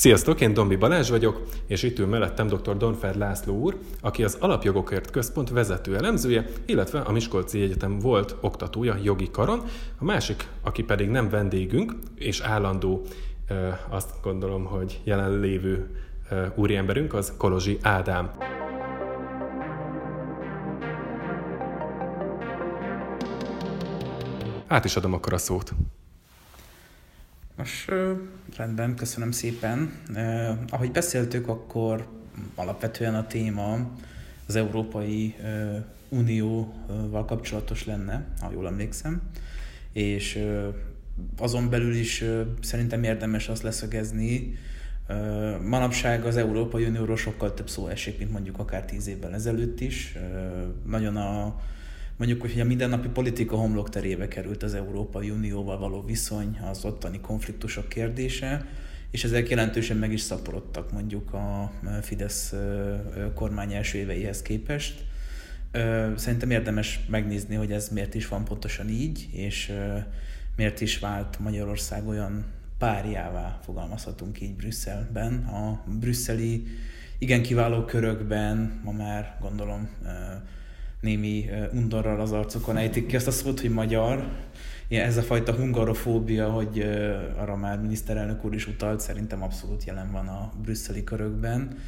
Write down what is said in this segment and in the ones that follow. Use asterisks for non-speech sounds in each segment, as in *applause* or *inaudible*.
Sziasztok, én Dombi Balázs vagyok, és itt ül mellettem dr. Donfer László úr, aki az Alapjogokért Központ vezető elemzője, illetve a Miskolci Egyetem volt oktatója jogi karon. A másik, aki pedig nem vendégünk, és állandó, azt gondolom, hogy jelenlévő úriemberünk, az Kolozsi Ádám. Át is adom akkor a szót. Most rendben, köszönöm szépen. Ahogy beszéltük, akkor alapvetően a téma az Európai Unióval kapcsolatos lenne, ha jól emlékszem, és azon belül is szerintem érdemes azt leszögezni, manapság az Európai Unióról sokkal több szó esik, mint mondjuk akár tíz évvel ezelőtt is. Nagyon a mondjuk, hogy a mindennapi politika homlokterébe került az Európai Unióval való viszony, az ottani konfliktusok kérdése, és ezek jelentősen meg is szaporodtak mondjuk a Fidesz kormány első éveihez képest. Szerintem érdemes megnézni, hogy ez miért is van pontosan így, és miért is vált Magyarország olyan párjává, fogalmazhatunk így Brüsszelben. A brüsszeli igen kiváló körökben ma már gondolom némi undorral az arcokon ejtik ki azt a szót, hogy magyar. Ja, ez a fajta hungarofóbia, hogy arra már miniszterelnök úr is utalt, szerintem abszolút jelen van a brüsszeli körökben,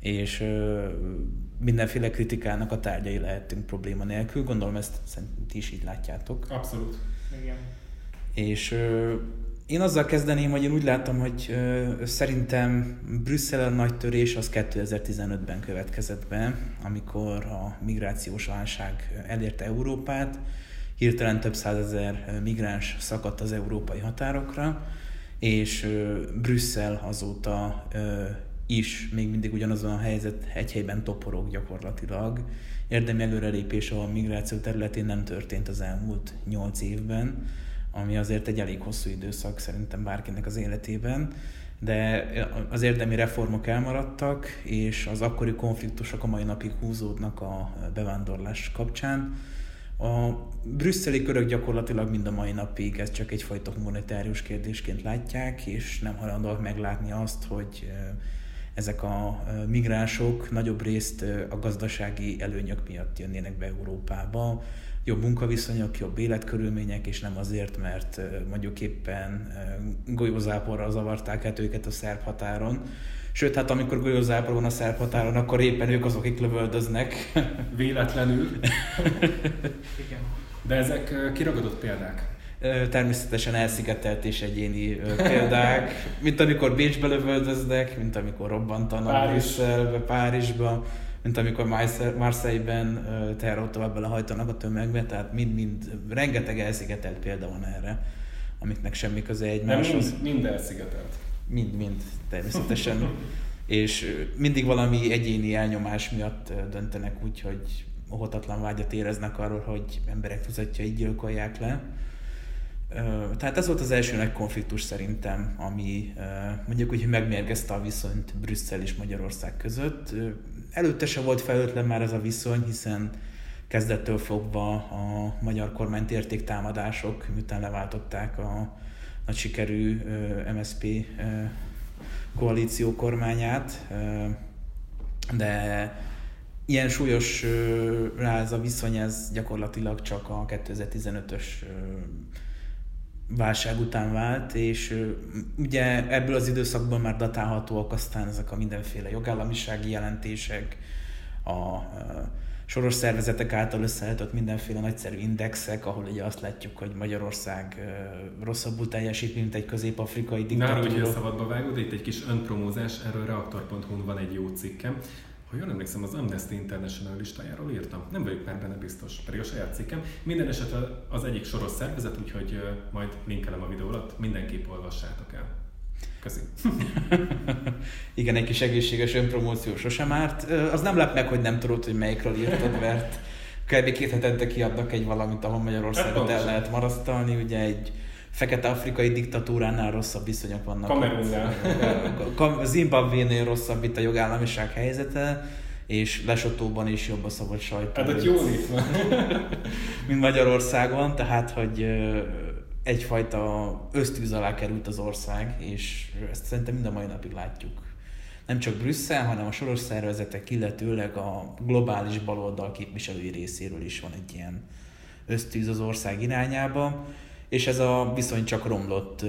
és mindenféle kritikának a tárgyai lehetünk probléma nélkül. Gondolom ezt ti is így látjátok. Abszolút. Igen. És én azzal kezdeném, hogy én úgy látom, hogy szerintem Brüsszel a nagy törés az 2015-ben következett be, amikor a migrációs válság elérte Európát, hirtelen több százezer migráns szakadt az európai határokra, és ö, Brüsszel azóta is még mindig ugyanazon a helyzet egy helyben toporog gyakorlatilag. Érdemi előrelépés a migráció területén nem történt az elmúlt nyolc évben ami azért egy elég hosszú időszak szerintem bárkinek az életében, de az érdemi reformok elmaradtak, és az akkori konfliktusok a mai napig húzódnak a bevándorlás kapcsán. A brüsszeli körök gyakorlatilag mind a mai napig ezt csak egyfajta humanitárius kérdésként látják, és nem hajlandóak meglátni azt, hogy ezek a migránsok nagyobb részt a gazdasági előnyök miatt jönnének be Európába, jobb munkaviszonyok, jobb életkörülmények, és nem azért, mert mondjuk éppen golyózáporral zavarták át őket a szerb határon. Sőt, hát amikor golyózápor van a szerb határon, akkor éppen ők azok, akik lövöldöznek. *laughs* Véletlenül. *laughs* Igen. De ezek kiragadott példák? Természetesen elszigetelt és egyéni példák, *laughs* mint amikor Bécsbe lövöldöznek, mint amikor robbantanak Párizs. Brüsszelbe, Párizsba mint amikor Marseille-ben terrorautóval hajtanak a tömegbe, tehát mind-mind rengeteg elszigetelt példa van erre, amiknek semmi köze egymáshoz. mind, mind elszigetelt. Mind-mind, természetesen. *laughs* és mindig valami egyéni elnyomás miatt döntenek úgy, hogy ohotatlan vágyat éreznek arról, hogy emberek így gyilkolják le. Tehát ez volt az első nagy konfliktus szerintem, ami mondjuk úgy, megmérgezte a viszonyt Brüsszel és Magyarország között. Előtte se volt felőtlen már ez a viszony, hiszen kezdettől fogva a magyar kormányt érték támadások, miután leváltották a nagy sikerű MSP koalíció kormányát, de ilyen súlyos rá ez a viszony, ez gyakorlatilag csak a 2015-ös válság után vált, és ugye ebből az időszakból már datálhatóak aztán ezek a mindenféle jogállamisági jelentések, a soros szervezetek által összeállított mindenféle nagyszerű indexek, ahol ugye azt látjuk, hogy Magyarország rosszabbul teljesít, mint egy közép-afrikai diktatúra. Nálam, hogy szabadba vágod, itt egy kis önpromózás, erről reaktor.hu van egy jó cikkem, ha jól emlékszem, az Amnesty International listájáról írtam. Nem vagyok már benne biztos, pedig a saját cikkem. Minden esetre az egyik soros szervezet, úgyhogy majd linkelem a videó alatt, mindenképp olvassátok el. Köszi. *laughs* Igen, egy kis egészséges önpromóció sosem árt. Az nem lep meg, hogy nem tudod, hogy melyikről írtad, mert kb. két hetente kiadnak egy valamit, ahol Magyarországot hát el lehet marasztalni. Ugye egy fekete-afrikai diktatúránál rosszabb viszonyok vannak. Kamerunnál. Zimbabvénél rosszabb itt a jogállamiság helyzete, és Lesotóban is jobb a szabad sajtó. Hát ott jó van. *laughs* mint Magyarországon, tehát hogy egyfajta ösztűz alá került az ország, és ezt szerintem mind a mai napig látjuk. Nem csak Brüsszel, hanem a soros szervezetek, illetőleg a globális baloldal képviselői részéről is van egy ilyen ösztűz az ország irányába, és ez a viszony csak romlott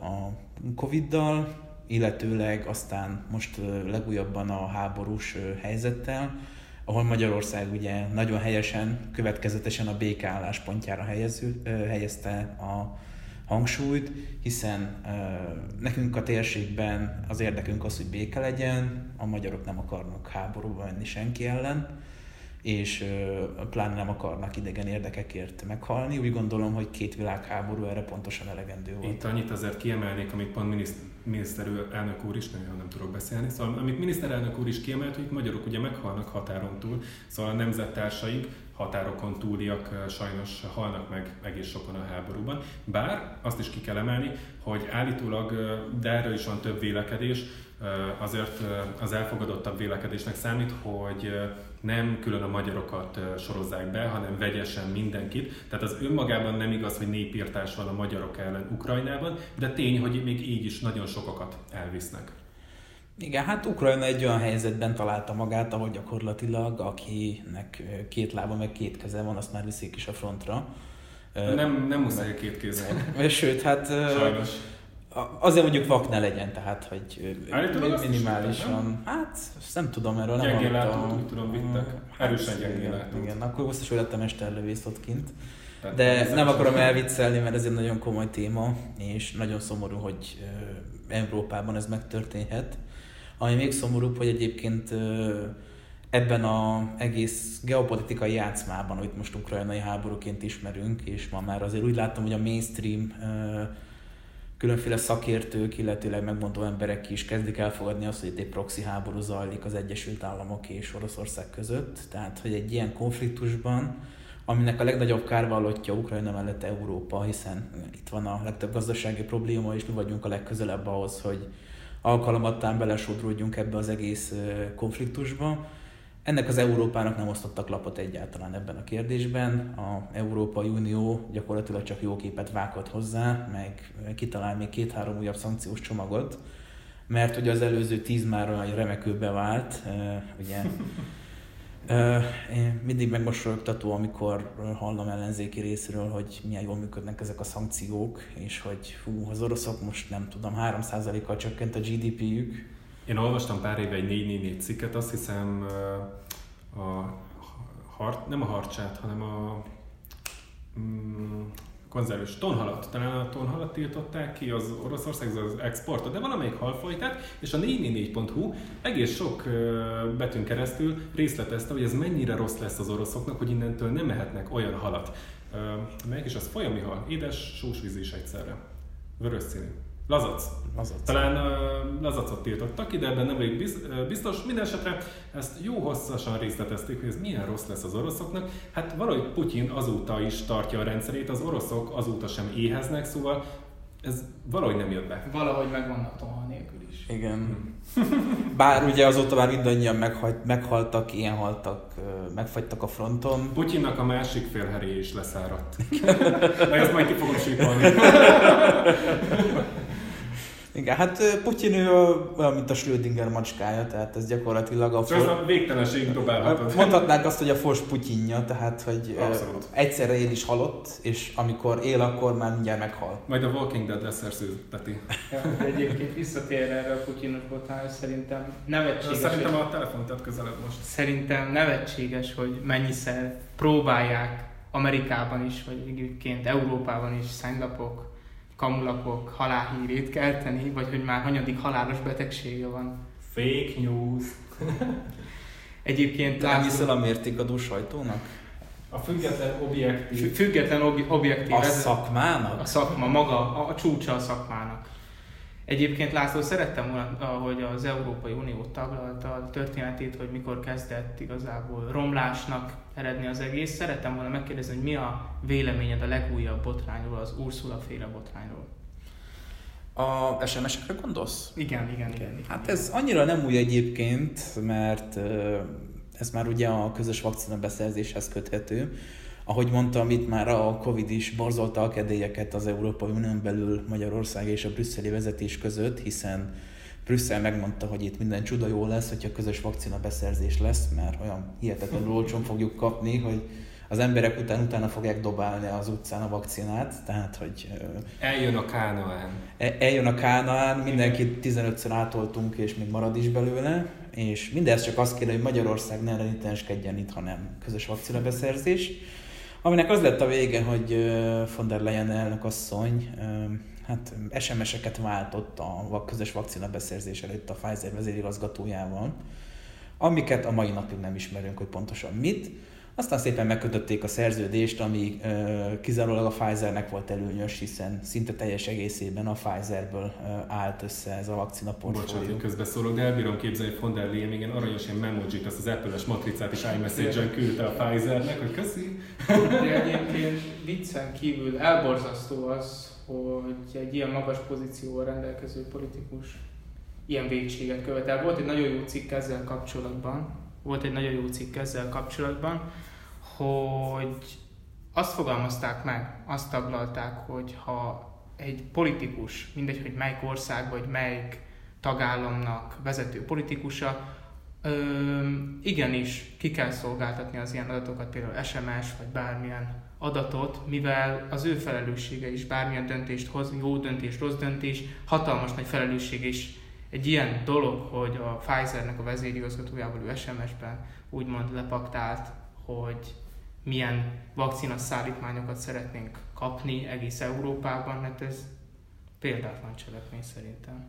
a Covid-dal, illetőleg aztán most legújabban a háborús helyzettel, ahol Magyarország ugye nagyon helyesen, következetesen a béke álláspontjára helyező, helyezte a hangsúlyt, hiszen nekünk a térségben az érdekünk az, hogy béke legyen, a magyarok nem akarnak háborúba menni senki ellen, és pláne nem akarnak idegen érdekekért meghalni. Úgy gondolom, hogy két világháború erre pontosan elegendő volt. Itt annyit azért kiemelnék, amit pont miniszterelnök úr is, nagyon nem tudok beszélni, szóval amit miniszterelnök úr is kiemelt, hogy magyarok ugye meghalnak határon túl, szóval a nemzettársaink határokon túliak sajnos halnak meg egész sokan a háborúban. Bár azt is ki kell emelni, hogy állítólag, de erről is van több vélekedés, azért az elfogadottabb vélekedésnek számít, hogy nem külön a magyarokat sorozzák be, hanem vegyesen mindenkit. Tehát az önmagában nem igaz, hogy népírtás van a magyarok ellen Ukrajnában, de tény, hogy még így is nagyon sokakat elvisznek. Igen, hát Ukrajna egy olyan helyzetben találta magát, ahol gyakorlatilag akinek két lába meg két keze van, azt már viszik is a frontra. Nem, nem muszáj két kézzel. *laughs* Sőt, hát Sajnos azért mondjuk vak ne legyen, tehát hogy minimálisan. Hát, nem tudom, erről nem Gyengén látót, úgy tudom, vittek. Hát, Erősen gyengén látót. Igen, akkor biztos, hogy lettem mesterlövész ott kint. De nem akarom *laughs* elviccelni, mert ez egy nagyon komoly téma, és nagyon szomorú, hogy Európában ez megtörténhet. Ami még szomorúbb, hogy egyébként ebben az egész geopolitikai játszmában, amit most ukrajnai háborúként ismerünk, és ma már azért úgy látom, hogy a mainstream különféle szakértők, illetőleg megmondó emberek is kezdik elfogadni azt, hogy itt egy proxy háború zajlik az Egyesült Államok és Oroszország között. Tehát, hogy egy ilyen konfliktusban, aminek a legnagyobb kárvallottja Ukrajna mellett Európa, hiszen itt van a legtöbb gazdasági probléma, és mi vagyunk a legközelebb ahhoz, hogy alkalomattán belesodródjunk ebbe az egész konfliktusba ennek az Európának nem osztottak lapot egyáltalán ebben a kérdésben. A Európai Unió gyakorlatilag csak jó képet vágott hozzá, meg kitalál még két-három újabb szankciós csomagot, mert ugye az előző tíz már olyan remekül bevált, ugye én mindig megmosolyogtató, amikor hallom ellenzéki részről, hogy milyen jól működnek ezek a szankciók, és hogy fú, az oroszok most nem tudom, 3%-kal csökkent a GDP-jük, én olvastam pár éve egy 444 cikket, azt hiszem a hart, nem a harcsát, hanem a mm, konzervős tonhalat, talán a tonhalat tiltották ki az Oroszország az exportot, de valamelyik halfajtát, és a 444.hu egész sok betűn keresztül részletezte, hogy ez mennyire rossz lesz az oroszoknak, hogy innentől nem mehetnek olyan halat. Melyik is az folyami hal, édes, sós víz is egyszerre. Vörös színű. Lazac. Lazac. Talán uh, lazacot tiltottak ki, de ebben nem vagyok biztos. Mindenesetre ezt jó hosszasan részletezték, hogy ez milyen rossz lesz az oroszoknak. Hát valahogy Putyin azóta is tartja a rendszerét, az oroszok azóta sem éheznek, szóval ez valahogy nem jött be. Valahogy megvannak toha nélkül is. Igen. Bár ugye azóta már mindannyian meghalt, meghaltak, ilyen haltak, megfagytak a fronton. Putyinnak a másik félheré is leszáradt. *laughs* Na ezt majd ki fogom sípolni. *laughs* Igen, hát Putyin ő olyan, mint a Schrödinger macskája, tehát ez gyakorlatilag a... For... Ez a végtelenség dobálhatod. Mondhatnánk azt, hogy a fors Putyinja, tehát hogy Abszolút. egyszerre él is halott, és amikor él, akkor már mindjárt meghal. Majd a Walking Dead lesz szerződteti. Ja, egyébként visszatér erre a Putyinos botán, szerintem nevetséges. Szerintem a telefon tett közelebb most. Szerintem nevetséges, hogy mennyiszer próbálják Amerikában is, vagy egyébként Európában is szennylapok, kamulapok halálhírét kelteni, vagy hogy már hanyadik halálos betegsége van. Fake news. Egyébként... Nem hiszel a mértékadó sajtónak? A független objektív. Független ob- objektív. A szakmának? A szakma, maga, a, a csúcsa a szakmának. Egyébként László, szerettem volna, hogy az Európai Unió taglalta a történetét, hogy mikor kezdett igazából romlásnak eredni az egész. Szerettem volna megkérdezni, hogy mi a véleményed a legújabb botrányról, az Ursula féle botrányról. A SMS-ekre gondolsz? Igen, igen, igen. igen hát ez annyira nem új egyébként, mert ez már ugye a közös vakcina beszerzéshez köthető. Ahogy mondtam, itt már a Covid is borzolta a kedélyeket az Európai Unión belül Magyarország és a brüsszeli vezetés között, hiszen Brüsszel megmondta, hogy itt minden csuda jó lesz, hogyha közös vakcina beszerzés lesz, mert olyan hihetetlenül olcsón fogjuk kapni, hogy az emberek után utána fogják dobálni az utcán a vakcinát, tehát hogy... Eljön a Kánaán. E, eljön a Kánaán, mindenkit 15-ször átoltunk, és még marad is belőle, és mindez csak azt kéne, hogy Magyarország ne renitenskedjen itt, hanem közös vakcina beszerzés. Aminek az lett a vége, hogy von der Leyen elnök asszony hát SMS-eket váltott a közös vakcina beszerzés előtt a Pfizer vezérigazgatójával, amiket a mai napig nem ismerünk, hogy pontosan mit. Aztán szépen megkötötték a szerződést, ami ö, kizárólag a Pfizernek volt előnyös, hiszen szinte teljes egészében a Pfizerből ö, állt össze ez a vakcina portfólió. Bocsánat, hogy közbeszólok, de elbírom képzelni, hogy von der Leyen még aranyos ilyen memojit, azt az Apple-es matricát is iMessage-en küldte a Pfizernek, hogy köszi. De egyébként viccen kívül elborzasztó az, hogy egy ilyen magas pozícióval rendelkező politikus ilyen végséget követel. Volt egy nagyon jó cikk ezzel kapcsolatban, volt egy nagyon jó cikk ezzel kapcsolatban, hogy azt fogalmazták meg, azt taglalták, hogy ha egy politikus, mindegy, hogy melyik ország vagy melyik tagállamnak vezető politikusa, ö, igenis ki kell szolgáltatni az ilyen adatokat, például SMS vagy bármilyen adatot, mivel az ő felelőssége is bármilyen döntést hoz, jó döntés, rossz döntés, hatalmas nagy felelősség is. Egy ilyen dolog, hogy a Pfizernek a vezérigazgatójával ő SMS-ben úgymond lepaktált, hogy milyen vakcina szállítmányokat szeretnénk kapni egész Európában, hát ez példátlan cselekmény szerintem.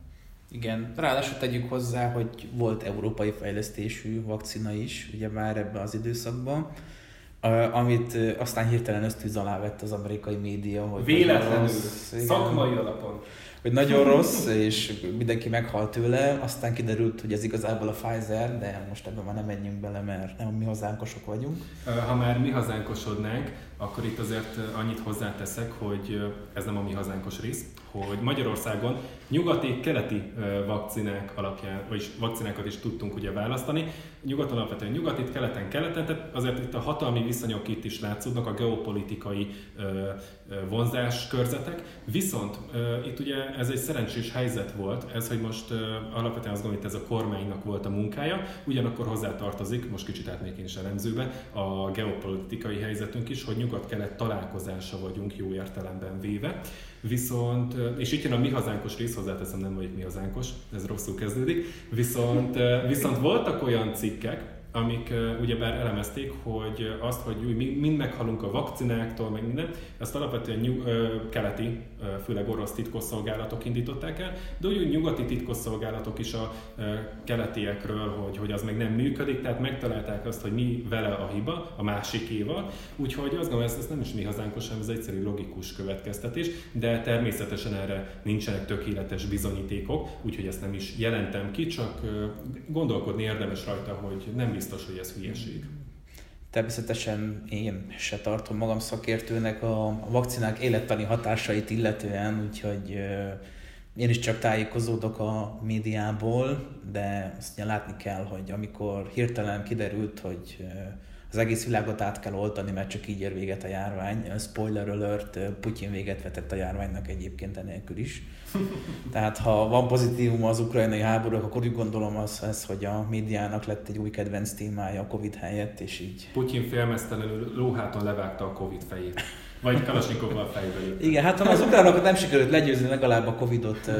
Igen, ráadásul tegyük hozzá, hogy volt európai fejlesztésű vakcina is, ugye már ebben az időszakban, amit aztán hirtelen ösztűz alá vett az amerikai média. Hogy Véletlenül, rossz, szakmai alapon. Hogy nagyon rossz, és mindenki meghalt tőle, aztán kiderült, hogy ez igazából a Pfizer, de most ebben már nem menjünk bele, mert nem mi hazánkosok vagyunk. Ha már mi hazánkosodnánk, akkor itt azért annyit hozzáteszek, hogy ez nem a mi hazánkos rész, hogy Magyarországon nyugati, keleti vakcinák alapján, vagyis vakcinákat is tudtunk ugye választani. Nyugaton alapvetően nyugatit, keleten keleten, tehát azért itt a hatalmi viszonyok itt is látszódnak, a geopolitikai vonzás körzetek. Viszont itt ugye ez egy szerencsés helyzet volt, ez, hogy most alapvetően azt gondolom, hogy ez a kormánynak volt a munkája, ugyanakkor hozzátartozik, most kicsit átnék én is elemzőbe, a geopolitikai helyzetünk is, hogy nyugat-kelet találkozása vagyunk jó értelemben véve. Viszont, és itt jön a mi hazánkos rész, hozzáteszem, nem vagyok mi hazánkos, ez rosszul kezdődik, viszont, viszont voltak olyan cikkek, amik uh, ugyebár elemezték, hogy azt, hogy mi mind meghalunk a vakcináktól, meg minden, ezt alapvetően nyug, keleti, főleg orosz titkosszolgálatok indították el, de úgy nyugati titkosszolgálatok is a keletiekről, hogy, hogy az meg nem működik, tehát megtalálták azt, hogy mi vele a hiba, a másikéval, úgyhogy azt gondolom, ez, ez nem is mi hazánkos, hanem ez egyszerű logikus következtetés, de természetesen erre nincsenek tökéletes bizonyítékok, úgyhogy ezt nem is jelentem ki, csak gondolkodni érdemes rajta, hogy nem biztos, hogy ez hülyeség. Természetesen én se tartom magam szakértőnek a vakcinák élettani hatásait illetően, úgyhogy én is csak tájékozódok a médiából, de azt látni kell, hogy amikor hirtelen kiderült, hogy az egész világot át kell oltani, mert csak így ér véget a járvány. Spoiler alert, Putyin véget vetett a járványnak egyébként enélkül is. *laughs* Tehát ha van pozitívum az ukrajnai háború, akkor úgy gondolom az, ez, hogy a médiának lett egy új kedvenc témája a Covid helyett, és így... Putyin félmeztelenül lóháton levágta a Covid fejét. Vagy Kalasnyikovval fejbeli. Igen, hát ha az ukránokat nem sikerült legyőzni, legalább a Covidot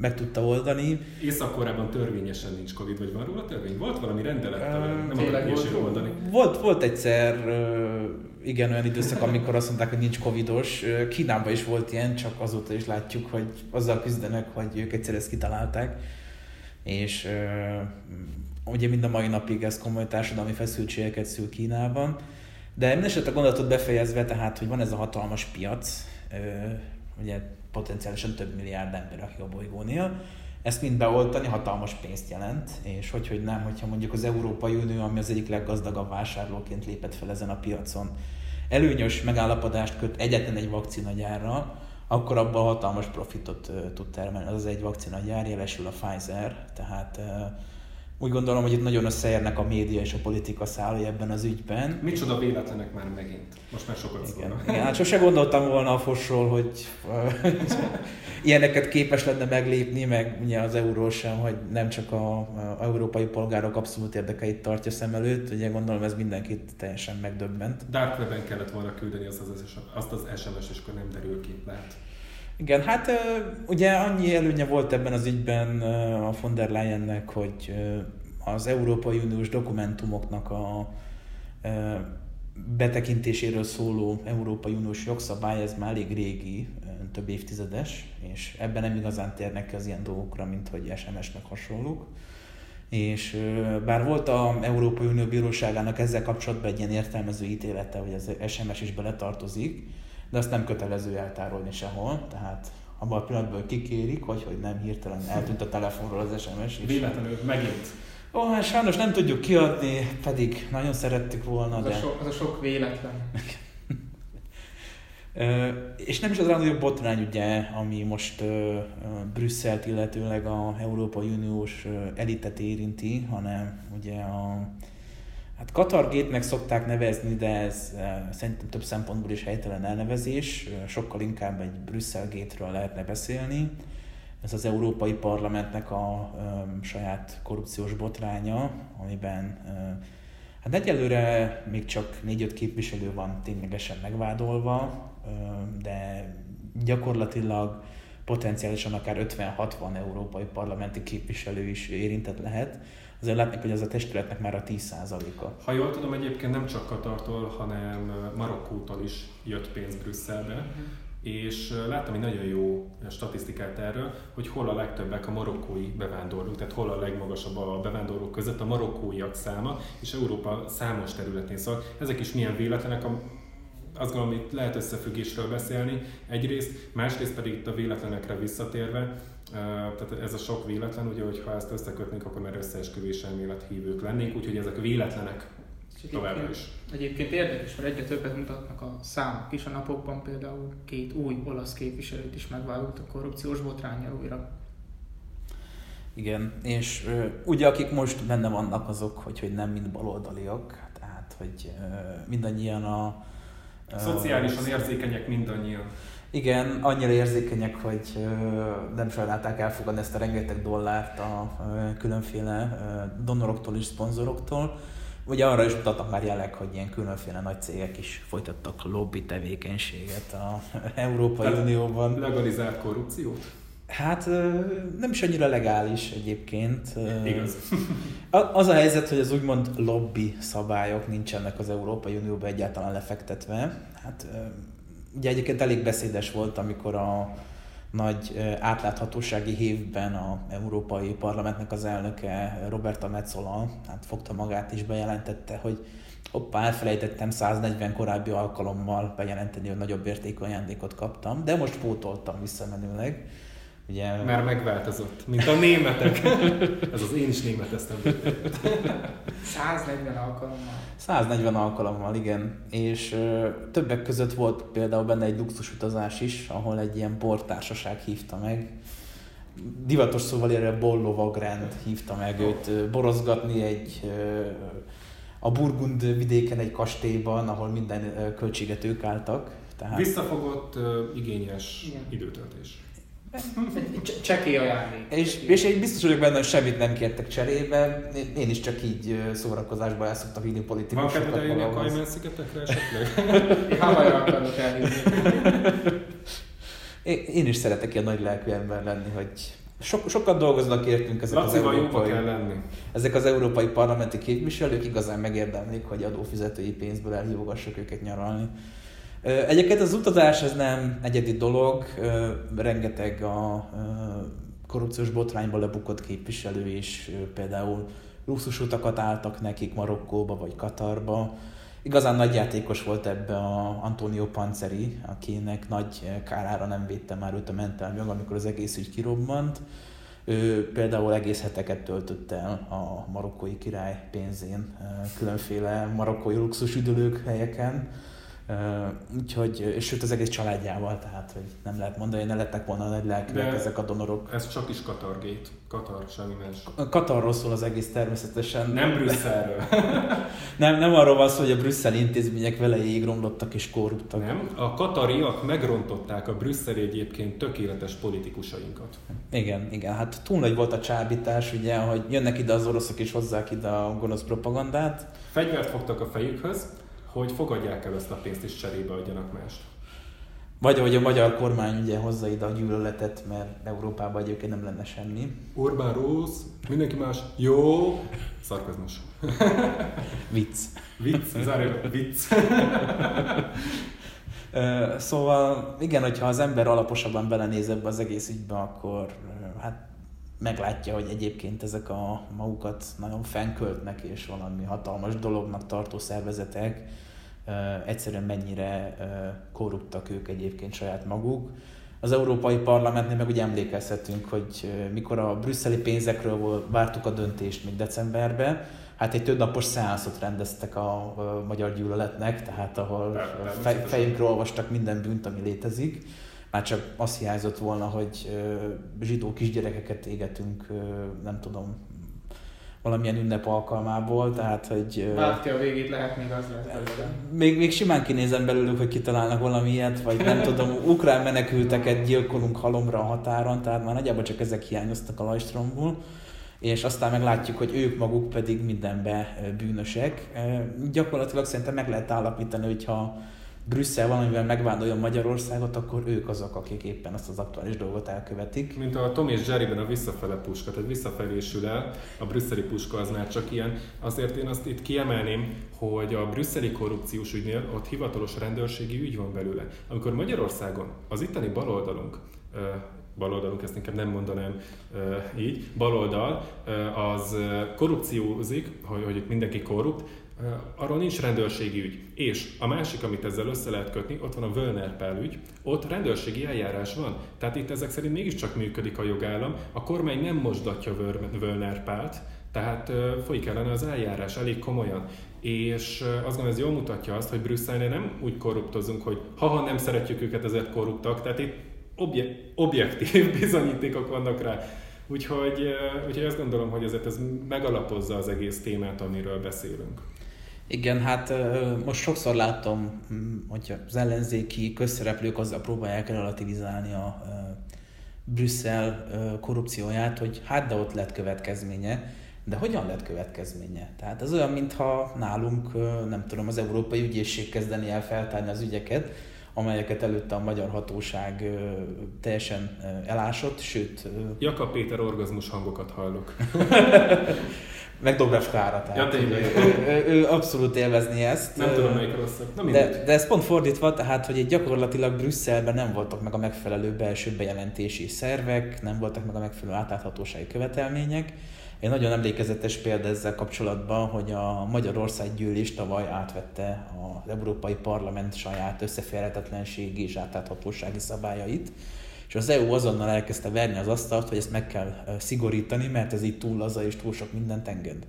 meg tudta oldani. Észak-Koreában törvényesen nincs Covid, vagy van róla törvény? Volt valami rendelet, nem akarok oldani. Volt, volt egyszer, igen, olyan időszak, amikor azt mondták, hogy nincs covidos. Kínában is volt ilyen, csak azóta is látjuk, hogy azzal küzdenek, hogy ők egyszer ezt kitalálták. És ugye mind a mai napig ez komoly társadalmi feszültségeket szül Kínában. De mindesetre a gondolatot befejezve, tehát, hogy van ez a hatalmas piac, ugye potenciálisan több milliárd ember, aki a bolygónél. Ezt mind beoltani hatalmas pénzt jelent, és hogy, hogy nem, hogyha mondjuk az Európai Unió, ami az egyik leggazdagabb vásárlóként lépett fel ezen a piacon, előnyös megállapodást köt egyetlen egy vakcinagyárra, akkor abban hatalmas profitot tud termelni. Az egy vakcinagyár, jelesül a Pfizer, tehát úgy gondolom, hogy itt nagyon összeérnek a média és a politika szállai ebben az ügyben. Micsoda véletlenek már megint. Most már sokat Igen. Igen, hát sose gondoltam volna a fosról, hogy *laughs* ilyeneket képes lenne meglépni, meg ugye az euró sem, hogy nem csak a, a európai polgárok abszolút érdekeit tartja szem előtt, ugye gondolom ez mindenkit teljesen megdöbbent. Dark kellett volna küldeni azt az, azt az SMS, és akkor nem derül ki, lehet. Igen, hát ugye annyi előnye volt ebben az ügyben a von der Leyennek, hogy az Európai Uniós dokumentumoknak a betekintéséről szóló Európai Uniós jogszabály, ez már elég régi, több évtizedes, és ebben nem igazán térnek ki az ilyen dolgokra, mint hogy SMS meg hasonlók. És bár volt a Európai Unió Bíróságának ezzel kapcsolatban egy ilyen értelmező ítélete, hogy az SMS is beletartozik, de azt nem kötelező eltárolni sehol, tehát abban a pillanatban kikérik, vagy hogy nem hirtelen eltűnt a telefonról az SMS. Véletlenül megint. Ó, hát sajnos nem tudjuk kiadni, pedig nagyon szerettük volna, az de... A so, az a sok véletlen. és nem is az a nagyobb botrány, ugye, ami most uh, Brüsszelt, illetőleg a Európai Uniós elitet érinti, hanem ugye a Hát Katargétnek szokták nevezni, de ez uh, szerintem több szempontból is helytelen elnevezés, uh, sokkal inkább egy Brüsszelgétről lehetne beszélni. Ez az Európai Parlamentnek a saját korrupciós botránya, amiben uh, hát egyelőre még csak 4-5 képviselő van ténylegesen megvádolva, de gyakorlatilag potenciálisan akár 50-60 európai parlamenti képviselő is érintett lehet azért látni, hogy ez a testületnek már a 10%-a. Ha jól tudom, egyébként nem csak Katartól, hanem Marokkótól is jött pénz Brüsszelbe, uh-huh. és láttam egy nagyon jó statisztikát erről, hogy hol a legtöbbek a marokkói bevándorlók, tehát hol a legmagasabb a bevándorlók között a marokkóiak száma, és Európa számos területén. Szóval ezek is milyen véletlenek, azt gondolom, hogy lehet összefüggésről beszélni egyrészt, másrészt pedig itt a véletlenekre visszatérve, tehát ez a sok véletlen, ugye, ha ezt összekötnénk, akkor már összeesküvés elmélet hívők lennénk, úgyhogy ezek véletlenek továbbra is. Egyébként érdekes, mert egyre többet mutatnak a számok is. A napokban például két új olasz képviselőt is megvállalt a korrupciós botrányjal újra. Igen, és ugye akik most benne vannak azok, hogy, hogy nem mind baloldaliak, tehát hogy uh, mindannyian a... Szociálisan érzékenyek mindannyian. Igen, annyira érzékenyek, hogy nem sajnálták elfogadni ezt a rengeteg dollárt a különféle donoroktól és szponzoroktól. Ugye arra is mutatnak már jelek, hogy ilyen különféle nagy cégek is folytattak lobby tevékenységet a Európai Tehát Unióban. Legalizált korrupciót? Hát nem is annyira legális egyébként. Igaz. *laughs* Az a helyzet, hogy az úgymond lobby szabályok nincsenek az Európai Unióban egyáltalán lefektetve. Hát ugye egyébként elég beszédes volt, amikor a nagy átláthatósági hévben a Európai Parlamentnek az elnöke Roberta Metzola hát fogta magát és bejelentette, hogy hoppá, elfelejtettem 140 korábbi alkalommal bejelenteni, hogy nagyobb értékű ajándékot kaptam, de most pótoltam visszamenőleg. Ugye, Már megváltozott, mint a németek. *laughs* Ez az én is németeztem. 140 alkalommal. 140 alkalommal, igen. És ö, többek között volt például benne egy luxusutazás is, ahol egy ilyen bortársaság hívta meg. Divatos szóval erre Bollovagrend hívta meg őt borozgatni egy ö, a Burgund vidéken egy kastélyban, ahol minden költséget ők álltak. Tehát... Visszafogott, igényes Igen. időtöltés. Csekély ajándék. És, és én biztos vagyok benne, hogy semmit nem kértek cserébe. Én is csak így szórakozásba el szoktam vinni politikusokat. Van kedved eljönni a Kajmán szigetekre esetleg? *laughs* Hawaii akarok elhívni. *laughs* Én is szeretek ilyen nagy lelkű ember lenni, hogy so, sokat dolgoznak értünk ezek Laci, az európai, kell lenni. ezek az európai parlamenti képviselők igazán megérdemlik, hogy adófizetői pénzből elhívogassuk őket nyaralni. Egyébként az utazás ez nem egyedi dolog, rengeteg a korrupciós botrányba lebukott képviselő is, például luxusutakat álltak nekik Marokkóba vagy Katarba. Igazán nagy játékos volt ebbe a Antonio Panceri, akinek nagy kárára nem védte már őt a mentelmi amikor az egész ügy kirobbant. Ő például egész heteket töltött el a marokkói király pénzén különféle marokkói luxusüdülők helyeken úgyhogy, és sőt az egész családjával, tehát hogy nem lehet mondani, hogy ne lettek volna nagy lelkűek ezek a donorok. Ez csak is Katargét. Katar, semmi más. Katarról szól az egész természetesen. Nem Brüsszelről. *laughs* nem, nem arról van szó, hogy a brüsszeli intézmények velejéig romlottak és korruptak. Nem, a katariak megrontották a brüsszeli egyébként tökéletes politikusainkat. Igen, igen, hát túl nagy volt a csábítás, ugye, hogy jönnek ide az oroszok és hozzák ide a gonosz propagandát. Fegyvert fogtak a fejükhöz, hogy fogadják el ezt a pénzt és cserébe adjanak mást. Vagy ahogy a magyar kormány ugye hozza ide a gyűlöletet, mert Európában egyébként nem lenne semmi. Orbán rossz, mindenki más jó, szarkazmus. *laughs* vicc. Vicc, zárja, vicc. szóval igen, hogyha az ember alaposabban belenéz ebbe az egész ügybe, akkor hát meglátja, hogy egyébként ezek a magukat nagyon fennköltnek és valami hatalmas dolognak tartó szervezetek, egyszerűen mennyire korruptak ők egyébként saját maguk. Az Európai Parlamentnél meg ugye emlékezhetünk, hogy mikor a brüsszeli pénzekről vártuk a döntést még decemberben, hát egy több napos szeánszot rendeztek a magyar gyűlöletnek, tehát ahol fej, fejünkről olvastak minden bűnt, ami létezik. Már csak azt hiányzott volna, hogy zsidó kisgyerekeket égetünk, nem tudom, valamilyen ünnep alkalmából, tehát hogy... Vártja a végét, lehet még az lesz Még, még simán kinézem belőlük, hogy kitalálnak valami ilyet, vagy nem tudom, *laughs* ukrán menekülteket gyilkolunk halomra a határon, tehát már nagyjából csak ezek hiányoztak a Lajstromból és aztán meglátjuk, hogy ők maguk pedig mindenbe bűnösek. Gyakorlatilag szerintem meg lehet állapítani, hogyha Brüsszel valamivel megvádoljon Magyarországot, akkor ők azok, akik éppen azt az aktuális dolgot elkövetik. Mint a Tom és Jerryben a visszafele puska, tehát visszafelé sül el, a brüsszeli puska az már csak ilyen. Azért én azt itt kiemelném, hogy a brüsszeli korrupciós ügynél ott hivatalos rendőrségi ügy van belőle. Amikor Magyarországon az itteni baloldalunk baloldalunk, ezt inkább nem mondanám így, baloldal, az korrupciózik, hogy, hogy itt mindenki korrupt, arról nincs rendőrségi ügy. És a másik, amit ezzel össze lehet kötni, ott van a Völner Pál ügy, ott rendőrségi eljárás van. Tehát itt ezek szerint mégiscsak működik a jogállam. A kormány nem mosdatja Völner Pált, tehát folyik ellene az eljárás elég komolyan. És azt gondolom, ez jól mutatja azt, hogy Brüsszelnél nem úgy korruptozunk, hogy ha-ha nem szeretjük őket, ezért korruptak. Tehát itt objektív *laughs* bizonyítékok vannak rá. Úgyhogy, úgyhogy azt gondolom, hogy ezért ez megalapozza az egész témát, amiről beszélünk. Igen, hát most sokszor látom, hm, hogy az ellenzéki közszereplők azzal próbálják relativizálni a Brüsszel korrupcióját, hogy hát de ott lett következménye. De hogyan lett következménye? Tehát ez olyan, mintha nálunk, nem tudom, az Európai Ügyészség kezdeni el feltárni az ügyeket, amelyeket előtte a magyar hatóság teljesen elásott, sőt... Jakab Péter orgazmus hangokat hallok. *laughs* meg Dobrev Klára, tehát ja, ő, ő, ő, abszolút élvezni ezt. Nem tudom, melyik rosszabb. Na, de, de ez pont fordítva, tehát, hogy gyakorlatilag Brüsszelben nem voltak meg a megfelelő belső bejelentési szervek, nem voltak meg a megfelelő átláthatósági követelmények. Egy nagyon emlékezetes példa ezzel kapcsolatban, hogy a Magyarország gyűlés tavaly átvette az Európai Parlament saját összeférhetetlenségi és átláthatósági szabályait, és az EU azonnal elkezdte verni az asztalt, hogy ezt meg kell szigorítani, mert ez így túl laza és túl sok mindent enged.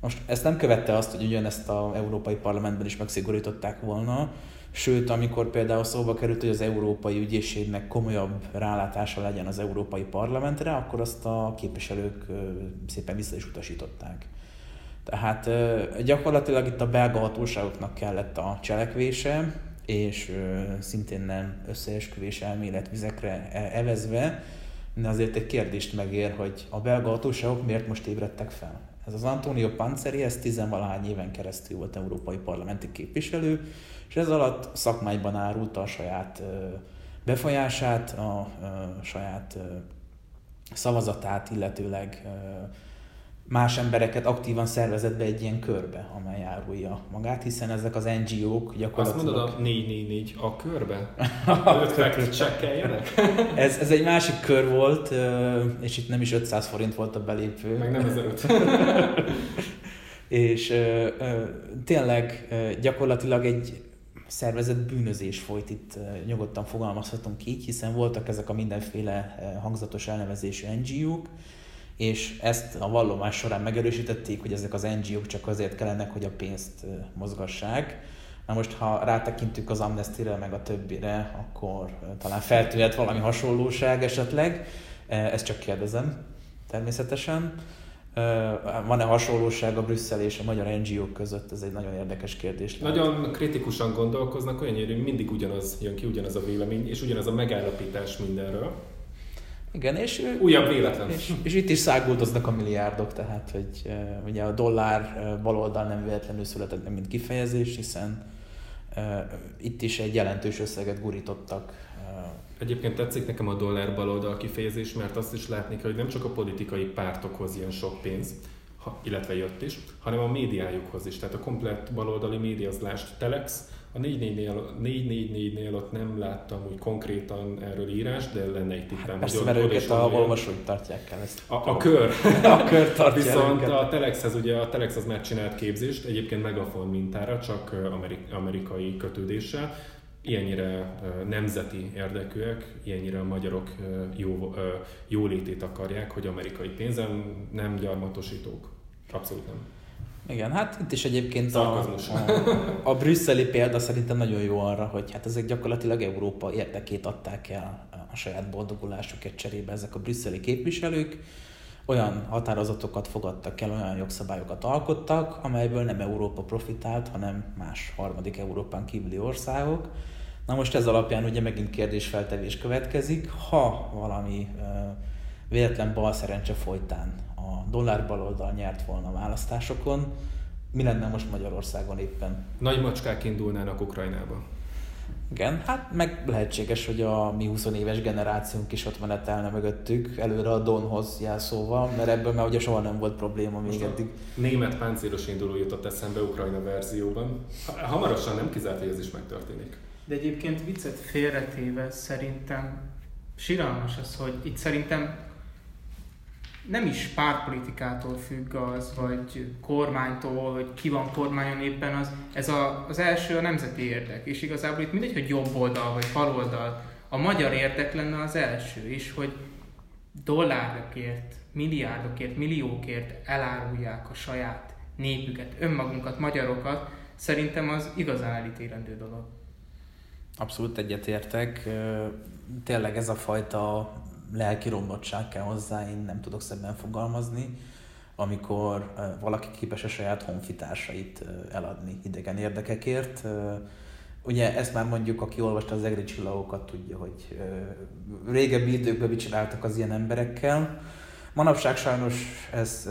Most ezt nem követte azt, hogy ugyanezt az Európai Parlamentben is megszigorították volna, sőt, amikor például szóba került, hogy az Európai Ügyészségnek komolyabb rálátása legyen az Európai Parlamentre, akkor azt a képviselők szépen vissza is utasították. Tehát gyakorlatilag itt a belga hatóságoknak kellett a cselekvése, és szintén nem összeesküvés elmélet vizekre e, evezve, de azért egy kérdést megér, hogy a belga hatóságok miért most ébredtek fel. Ez az Antonio Panzeri, ez tizenvalahány éven keresztül volt európai parlamenti képviselő, és ez alatt szakmájban árulta a saját befolyását, a saját szavazatát, illetőleg más embereket aktívan szervezett be egy ilyen körbe, amely árulja magát, hiszen ezek az NGO-k gyakorlatilag... Azt mondod a 444 a körbe? *laughs* Öt csekkeljenek? *laughs* ez, ez egy másik kör volt, és itt nem is 500 forint volt a belépő. Meg nem 1005. *laughs* és tényleg gyakorlatilag egy szervezett bűnözés folyt itt, nyugodtan fogalmazhatunk így, hiszen voltak ezek a mindenféle hangzatos elnevezésű NGO-k, és ezt a vallomás során megerősítették, hogy ezek az NGO-k csak azért kellenek, hogy a pénzt mozgassák. Na most, ha rátekintünk az amnesty meg a többire, akkor talán feltűnhet valami hasonlóság esetleg. Ezt csak kérdezem természetesen. Van-e hasonlóság a Brüsszel és a magyar NGO-k között? Ez egy nagyon érdekes kérdés. Lehet. Nagyon kritikusan gondolkoznak, olyan hogy mindig ugyanaz jön ki, ugyanaz a vélemény, és ugyanaz a megállapítás mindenről. Igen, és, Újabb véletlen. És, és itt is száguldoznak a milliárdok, tehát hogy uh, ugye a dollár uh, baloldal nem véletlenül született mint kifejezés, hiszen uh, itt is egy jelentős összeget gurítottak Egyébként tetszik nekem a dollár baloldal kifejezés, mert azt is látni kell, hogy nem csak a politikai pártokhoz ilyen sok pénz, ha, illetve jött is, hanem a médiájukhoz is. Tehát a komplett baloldali média, az lást Telex, a 444-nél ott nem láttam úgy konkrétan erről írás, de lenne egy tippem. Hát persze, mert őket a olvasók tartják el ezt. A, a kör. *laughs* a kör tartja Viszont a Telexhez ugye a Telex az már csinált képzést, egyébként megafon mintára, csak amerik- amerikai kötődéssel ilyennyire nemzeti érdekűek, ilyennyire a magyarok jó, jólétét akarják, hogy amerikai pénzen nem gyarmatosítók. Abszolút nem. Igen, hát itt is egyébként a, a, *laughs* a brüsszeli példa szerintem nagyon jó arra, hogy hát ezek gyakorlatilag Európa érdekét adták el a saját boldogulásukért cserébe ezek a brüsszeli képviselők, olyan határozatokat fogadtak el, olyan jogszabályokat alkottak, amelyből nem Európa profitált, hanem más harmadik Európán kívüli országok. Na most ez alapján ugye megint kérdésfeltevés következik, ha valami véletlen bal szerencse folytán dollár baloldal nyert volna a választásokon, mi lenne most Magyarországon éppen? Nagy macskák indulnának Ukrajnába. Igen, hát meg lehetséges, hogy a mi 20 éves generációnk is ott menetelne mögöttük, előre a Donhoz jelszóval, mert ebből már ugye soha nem volt probléma még Most eddig. Német páncélos induló jutott eszembe Ukrajna verzióban. Hamarosan nem kizárt, hogy ez is megtörténik. De egyébként viccet félretéve szerintem siralmas az, hogy itt szerintem nem is pártpolitikától függ az, vagy kormánytól, hogy ki van kormányon éppen az, ez a, az első a nemzeti érdek, és igazából itt mindegy, hogy jobb oldal vagy bal oldal, a magyar érdek lenne az első, és hogy dollárokért, milliárdokért, milliókért elárulják a saját népüket, önmagunkat, magyarokat, szerintem az igazán elítélendő dolog. Abszolút egyetértek. Tényleg ez a fajta lelki romlottság kell hozzá, én nem tudok szebben fogalmazni, amikor valaki képes a saját honfitársait eladni idegen érdekekért. Ugye ezt már mondjuk, aki olvasta az egri csillagokat, tudja, hogy régebbi időkben mit csináltak az ilyen emberekkel. Manapság sajnos ez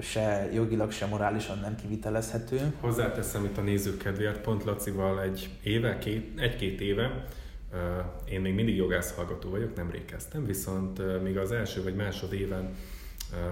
se jogilag, se morálisan nem kivitelezhető. Hozzáteszem itt a nézők kedvéért, pont Lacival egy éve, két, egy-két éve én még mindig jogász hallgató vagyok, nem kezdtem, viszont még az első vagy másod éven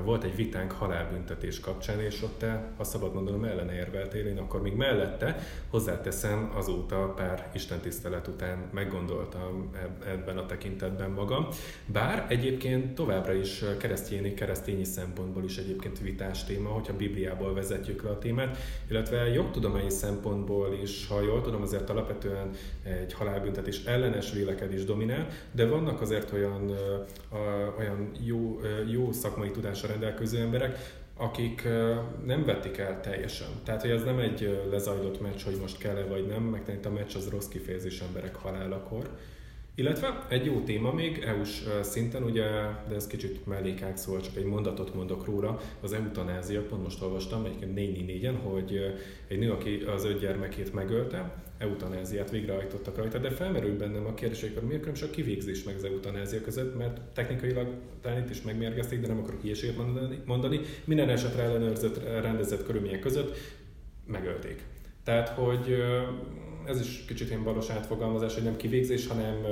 volt egy vitánk halálbüntetés kapcsán, és ott te, ha szabad mondanom, ellene érveltél, én akkor még mellette hozzáteszem azóta pár istentisztelet után meggondoltam ebben a tekintetben magam. Bár egyébként továbbra is keresztényi, keresztényi szempontból is egyébként vitás téma, hogyha Bibliából vezetjük le a témát, illetve jogtudományi szempontból is, ha jól tudom, azért alapvetően egy halálbüntetés ellenes vélekedés dominál, de vannak azért olyan, olyan jó, jó szakmai tudás tudással rendelkező emberek, akik nem vették el teljesen. Tehát, hogy ez nem egy lezajlott meccs, hogy most kell-e vagy nem, meg a meccs az rossz kifejezés emberek halálakor. Illetve egy jó téma még EU-s szinten, ugye, de ez kicsit mellékák, szóval csak egy mondatot mondok róla, az eutanázia, pont most olvastam egyébként 4 hogy egy nő, aki az öt gyermekét megölte, eutanáziát végrehajtottak rajta, de felmerül bennem a kérdés, hogy miért nem csak kivégzés meg az eutanázia között, mert technikailag talán itt is megmérgezték, de nem akarok ilyeséget mondani, mondani. Minden esetre ellenőrzött, rendezett körülmények között megölték. Tehát, hogy ez is kicsit ilyen balos átfogalmazás, hogy nem kivégzés, hanem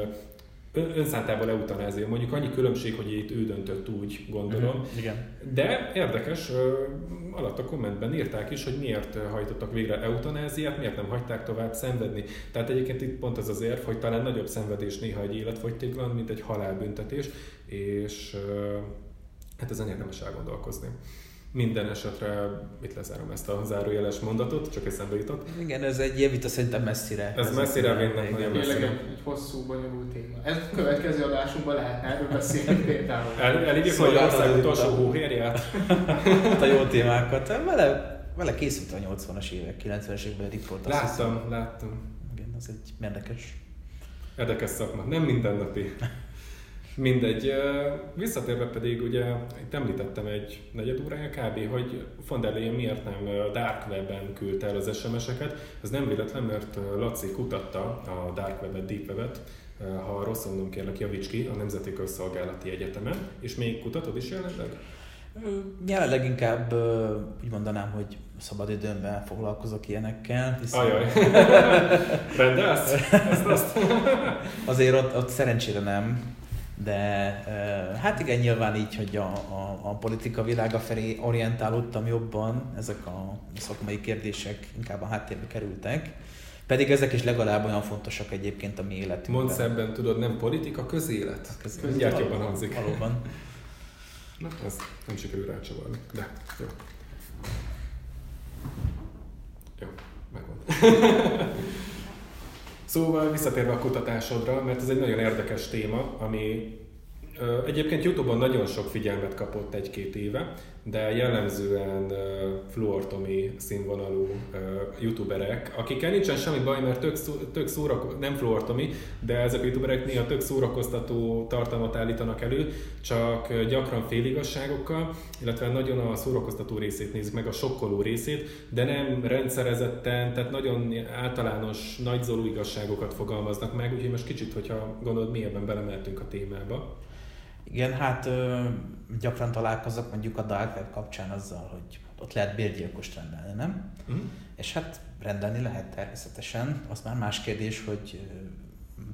önszántából eutanázia. Mondjuk annyi különbség, hogy itt ő döntött úgy, gondolom. Uh-huh, igen. De érdekes, alatt a kommentben írták is, hogy miért hajtottak végre eutanáziát, miért nem hagyták tovább szenvedni. Tehát egyébként itt pont az az érv, hogy talán nagyobb szenvedés néha egy életfogytiglan, mint egy halálbüntetés, és hát ezen érdemes elgondolkozni. Minden esetre mit lezárom ezt a zárójeles mondatot, csak eszembe jutott. Igen, ez egy ilyen vita szerintem messzire. Ez, ez messzire vinnek, nagyon messzire. Egy hosszú, bonyolult téma. Ez a következő adásunkban lehetne erről beszélni *laughs* például. El, elégjük szóval Magyarország utolsó hóhérját. a jó témákat. Vele vele készült a 80-as évek, 90-es években riport. Láttam, láttam. Igen, az egy érdekes. Érdekes szakma, nem mindennapi. Mindegy. Visszatérve pedig ugye, itt említettem egy negyed órája kb., hogy von der Leyen miért nem Dark Web-en küldte el az SMS-eket. Ez nem véletlen, mert Laci kutatta a Dark Web-et, Deep Web-et, ha rosszul mondom, kérlek, javíts ki, a Nemzeti Közszolgálati Egyetemen, és még kutatod is jelenleg? Jelenleg inkább úgy mondanám, hogy szabad időmben foglalkozok ilyenekkel. Hiszen... Ajaj. *laughs* Rendelsz? Ezt azt? Azért ott, ott szerencsére nem. De hát igen, nyilván így, hogy a, a, a politika világa felé orientálódtam jobban, ezek a szakmai kérdések inkább a háttérbe kerültek. Pedig ezek is legalább olyan fontosak egyébként a mi életünkben. Mondd szebben, tudod, nem politika, közélet. közélet. Mindjárt jobban hangzik. Valóban. Na, ez nem sikerül rácsavarni, de jó. Jó, megvan. *laughs* szóval visszatérve a kutatásodra, mert ez egy nagyon érdekes téma, ami Egyébként Youtube-on nagyon sok figyelmet kapott egy-két éve, de jellemzően fluortomi színvonalú youtuberek, akikkel nincsen semmi baj, mert tök, tök szórak, nem fluortomi, de ezek a youtuberek néha tök szórakoztató tartalmat állítanak elő, csak gyakran féligasságokkal, illetve nagyon a szórakoztató részét nézik meg, a sokkoló részét, de nem rendszerezetten, tehát nagyon általános, nagyzoló igazságokat fogalmaznak meg, úgyhogy most kicsit, hogyha gondolod, mélyebben belemeltünk a témába. Igen, hát ö, gyakran találkozok mondjuk a Dark Web kapcsán azzal, hogy ott lehet bérgyilkost rendelni, nem? Uh-huh. És hát rendelni lehet természetesen. Az már más kérdés, hogy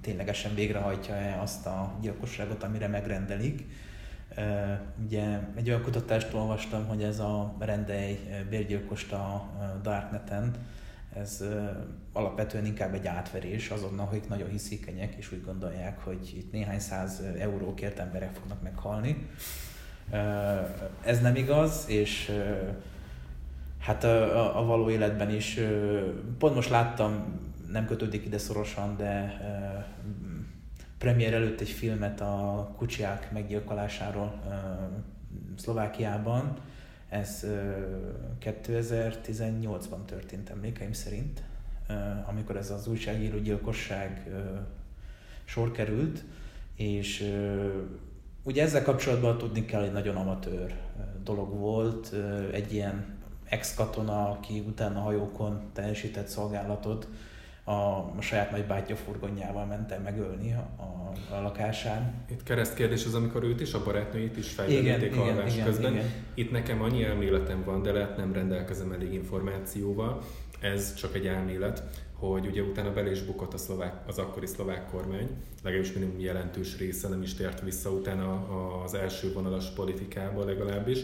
ténylegesen végrehajtja-e azt a gyilkosságot, amire megrendelik. Ugye egy olyan kutatást olvastam, hogy ez a rendelj bérgyilkost a Darkneten, ez alapvetően inkább egy átverés azonnal, akik nagyon hiszékenyek, és úgy gondolják, hogy itt néhány száz eurókért emberek fognak meghalni. Ez nem igaz, és hát a, a való életben is, pont most láttam, nem kötődik ide szorosan, de premier előtt egy filmet a kutyák meggyilkolásáról Szlovákiában, ez 2018-ban történt emlékeim szerint, amikor ez az újságíró gyilkosság sor került, és ugye ezzel kapcsolatban tudni kell, hogy nagyon amatőr dolog volt, egy ilyen ex-katona, aki utána hajókon teljesített szolgálatot, a, saját nagybátyja furgonjával mentem megölni a, a, a lakásán. Itt kereszt kérdés az, amikor őt is, a barátnőit is fejlődték alvás igen, közben. Igen. Itt nekem annyi elméletem van, de lehet nem rendelkezem elég információval. Ez csak egy elmélet, hogy ugye utána bele is bukott a szlovák, az akkori szlovák kormány, legalábbis minimum jelentős része nem is tért vissza utána az első vonalas politikába legalábbis.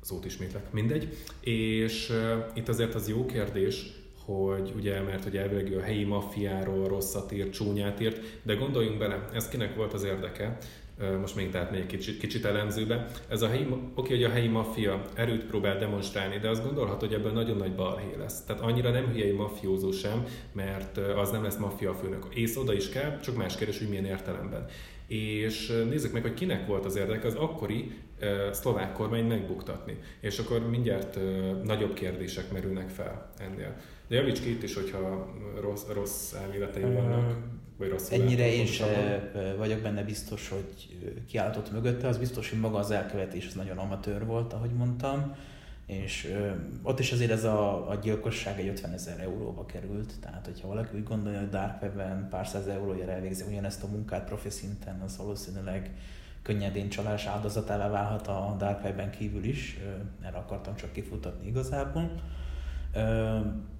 Szót ismétlek, mindegy. És uh, itt azért az jó kérdés, hogy ugye, mert hogy elvileg a helyi maffiáról rosszat írt, csúnyát írt, de gondoljunk bele, ez kinek volt az érdeke, most még tehát még kicsit, kicsit elemzőbe. Ez a helyi, oké, hogy a helyi maffia erőt próbál demonstrálni, de azt gondolhat, hogy ebből nagyon nagy balhé lesz. Tehát annyira nem hülyei mafiózó sem, mert az nem lesz maffia főnök. Ész oda is kell, csak más kérdés, hogy milyen értelemben. És nézzük meg, hogy kinek volt az érdeke az akkori szlovák kormány megbuktatni. És akkor mindjárt nagyobb kérdések merülnek fel ennél. De javíts ki itt is, hogyha rossz, rossz elméleteim vannak. Vagy rossz Ennyire én se vagyok benne biztos, hogy kiállított mögötte, az biztos, hogy maga az elkövetés az nagyon amatőr volt, ahogy mondtam, és ö, ott is azért ez a, a gyilkosság egy 50 ezer euróba került, tehát hogyha valaki úgy gondolja, hogy Dark Web-en pár száz euróért elvégzi ugyanezt a munkát profi szinten, az valószínűleg könnyedén csalás áldozatává válhat a Dark Web-en kívül is, erre akartam csak kifutatni igazából.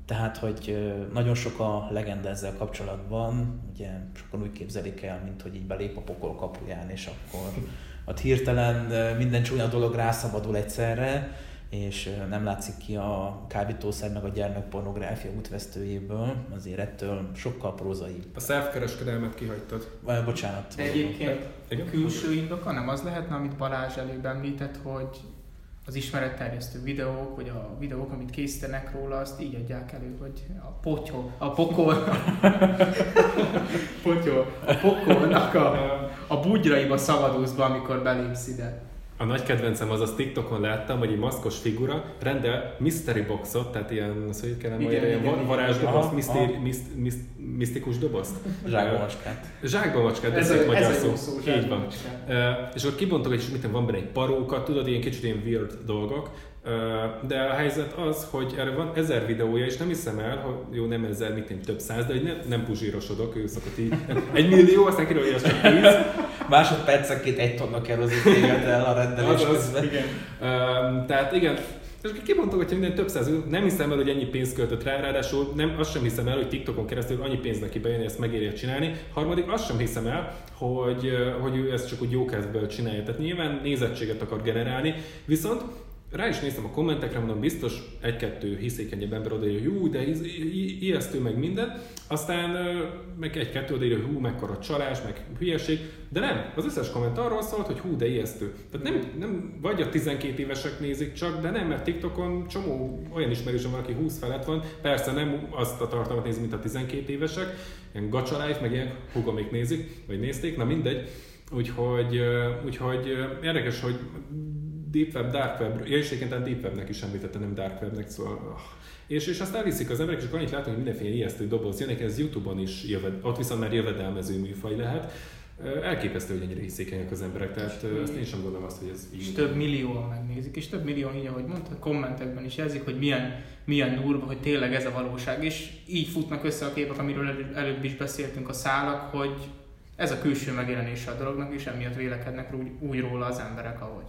Tehát, hogy nagyon sok a legenda ezzel kapcsolatban, ugye sokan úgy képzelik el, mint hogy így belép a pokol kapuján, és akkor ott hirtelen minden csúnya dolog rászabadul egyszerre, és nem látszik ki a kábítószer meg a gyermekpornográfia útvesztőjéből, azért ettől sokkal prózaibb. A szervkereskedelmet kihagytad. Bocsánat. De egyébként külső indoka nem az lehetne, amit Balázs előbb említett, hogy az ismeretterjesztő videók, vagy a videók, amit készítenek róla, azt így adják elő, hogy a potyó, a pokol, *laughs* potyó, a pokolnak a, a bugyraiba szabadulsz be, amikor belépsz ide. A nagy kedvencem az, az TikTokon láttam, hogy egy maszkos figura rendel mystery boxot, tehát ilyen, az hogy kellene Igen, majd ilyen igen, igen. varázsdobozt, aha. miszt, miszt, misztikus dobozt. Zsákba macskát. Zsákba macskát, Ez, ez magyar ez szó. szó, Így van. Uh, és akkor kibontok, és mit van benne egy paróka, tudod, ilyen kicsit ilyen weird dolgok. De a helyzet az, hogy erre van ezer videója, és nem hiszem el, hogy jó, nem ezer, mit én több száz, de hogy nem, nem puzsírosodok, ő szokott így. Egy millió, aztán kiderül, hogy az csak tíz. Másodpercenként egy tonna kerozit éget el a rendelés Azaz, közben. Igen. Um, tehát igen, és kibontok, hogy minden több száz, nem hiszem el, hogy ennyi pénzt költött rá, ráadásul nem, azt sem hiszem el, hogy TikTokon keresztül annyi pénz neki bejönni, ezt megérje csinálni. Harmadik, azt sem hiszem el, hogy, hogy ő ezt csak úgy jókezdből csinálja. Tehát nyilván nézettséget akar generálni, viszont rá is néztem a kommentekre, mondom, biztos egy-kettő hiszékenyebb ember odaírja, hogy jú, de ijesztő meg minden, aztán meg egy-kettő odaírja, hú, mekkora csalás, meg hülyeség, de nem, az összes komment arról szólt, hogy hú, de ijesztő. Tehát nem, nem vagy a 12 évesek nézik csak, de nem, mert TikTokon csomó olyan ismerősöm van, aki 20 felett van, persze nem azt a tartalmat nézi, mint a 12 évesek, ilyen Gacha meg ilyen hugomik nézik, vagy nézték, na mindegy. Úgyhogy, úgyhogy érdekes, hogy Deep Web, Dark Web, ja, és egyébként Deep Webnek is említette, nem Dark Webnek, szóval... ah. És, és azt elviszik az emberek, és annyit látunk, hogy mindenféle ijesztő doboz jönnek, ez Youtube-on is jövet, ott viszont már jövedelmező műfaj lehet. Elképesztő, hogy ennyire hiszékenyek az emberek, tehát azt én sem gondolom azt, hogy ez És így. több millióan megnézik, és több millió, így ahogy mondtad, kommentekben is jelzik, hogy milyen, milyen durva, hogy tényleg ez a valóság, és így futnak össze a képek, amiről elő- előbb is beszéltünk, a szálak, hogy ez a külső megjelenése a dolognak, és emiatt vélekednek úgy, úgy róla az emberek, ahogy.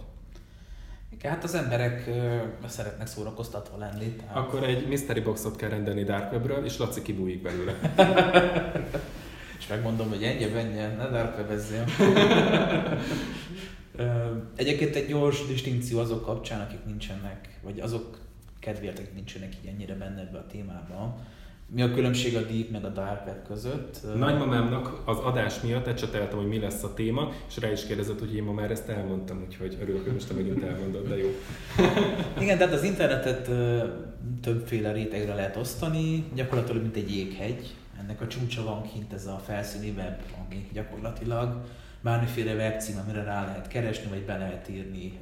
Hát az emberek ö, szeretnek szórakoztatva lenni. Tehát... Akkor egy mystery boxot kell rendelni Dark Webről, és Laci kibújik belőle. *laughs* És megmondom, hogy ennyi, ennyi, ne darkwebezzél. *laughs* Ö, Egyébként egy gyors distinkció azok kapcsán, akik nincsenek, vagy azok kedvéért, akik nincsenek így ennyire benne ebbe a témába. Mi a különbség a deep meg a dark web között? Nagymamámnak az adás miatt ecseteltem, hogy mi lesz a téma, és rá is kérdezett, hogy én ma már ezt elmondtam, úgyhogy örülök, hogy most te megint elmondod, de jó. *laughs* Igen, tehát az internetet többféle rétegre lehet osztani, gyakorlatilag mint egy jéghegy. Ennek a csúcsa van kint ez a felszíni web, ami gyakorlatilag bármiféle webcím, amire rá lehet keresni, vagy be lehet írni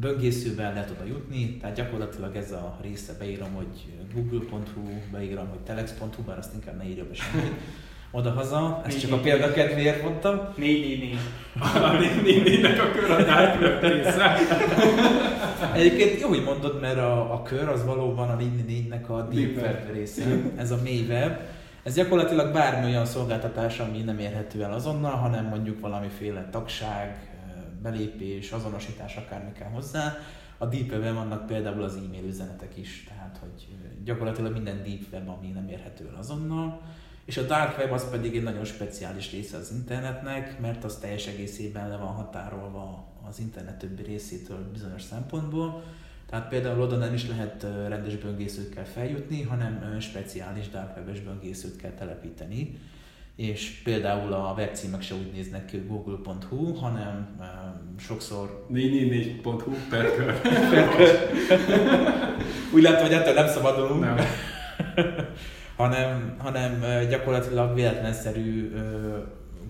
böngészővel lehet oda jutni, tehát gyakorlatilag ez a része beírom, hogy google.hu, beírom, hogy telex.hu, bár azt inkább ne írja be semmi. *laughs* Oda-haza, ezt csak a példa kedvéért mondtam. 444. *laughs* A nénének a kör a Dark Web része. *laughs* Egyébként jó, hogy mondod, mert a, a kör az valóban a 444-nek a deep Deep web része, ez a mély web. Ez gyakorlatilag bármi olyan szolgáltatás, ami nem érhető el azonnal, hanem mondjuk valamiféle tagság, belépés, azonosítás, akármi kell hozzá. A deep webben vannak például az e-mail üzenetek is, tehát hogy gyakorlatilag minden deep web, ami nem érhető el azonnal. És a dark web az pedig egy nagyon speciális része az internetnek, mert az teljes egészében le van határolva az internet többi részétől bizonyos szempontból. Tehát például oda nem is lehet rendes böngészőkkel feljutni, hanem speciális dark webes böngészőt kell telepíteni. És például a webcímek se úgy néznek ki, google.hu, hanem ö, sokszor 444.hu per kör. *laughs* úgy látom, hogy ettől nem szabadulunk. Nem. hanem, hanem gyakorlatilag véletlenszerű ö,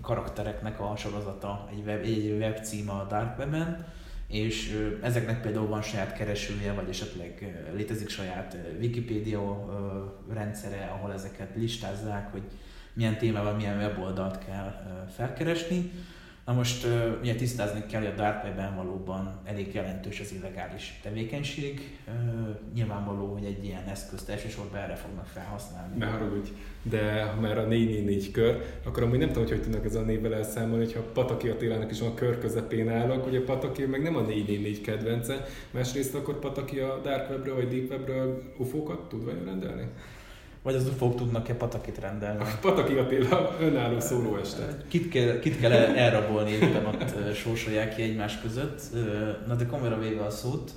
karaktereknek a sorozata, egy, web, egy webcím a Dark Webben, és ö, ezeknek például van saját keresője, vagy esetleg létezik saját Wikipedia ö, rendszere, ahol ezeket listázzák, hogy milyen témával, milyen weboldalt kell felkeresni. Na most ugye tisztázni kell, hogy a Dark Webben valóban elég jelentős az illegális tevékenység. Nyilvánvaló, hogy egy ilyen eszközt elsősorban erre fognak felhasználni. Ne haragudj, de ha már a 444 kör, akkor amúgy nem tudom, hogy hogy tudnak ezzel a névvel elszámolni, hogyha Pataki Attilának is van a kör közepén állok, ugye Pataki meg nem a 444 kedvence, másrészt akkor Pataki a Dark Webről vagy Deep Webről ufókat tud vajon rendelni? Vagy az ufók tudnak-e patakit rendelni? *laughs* Pataki Attila önálló szólóeste. Kit kell, kit kell el- elrabolni éppen ott sorsolják ki egymás között. Na de komolyan véve a szót,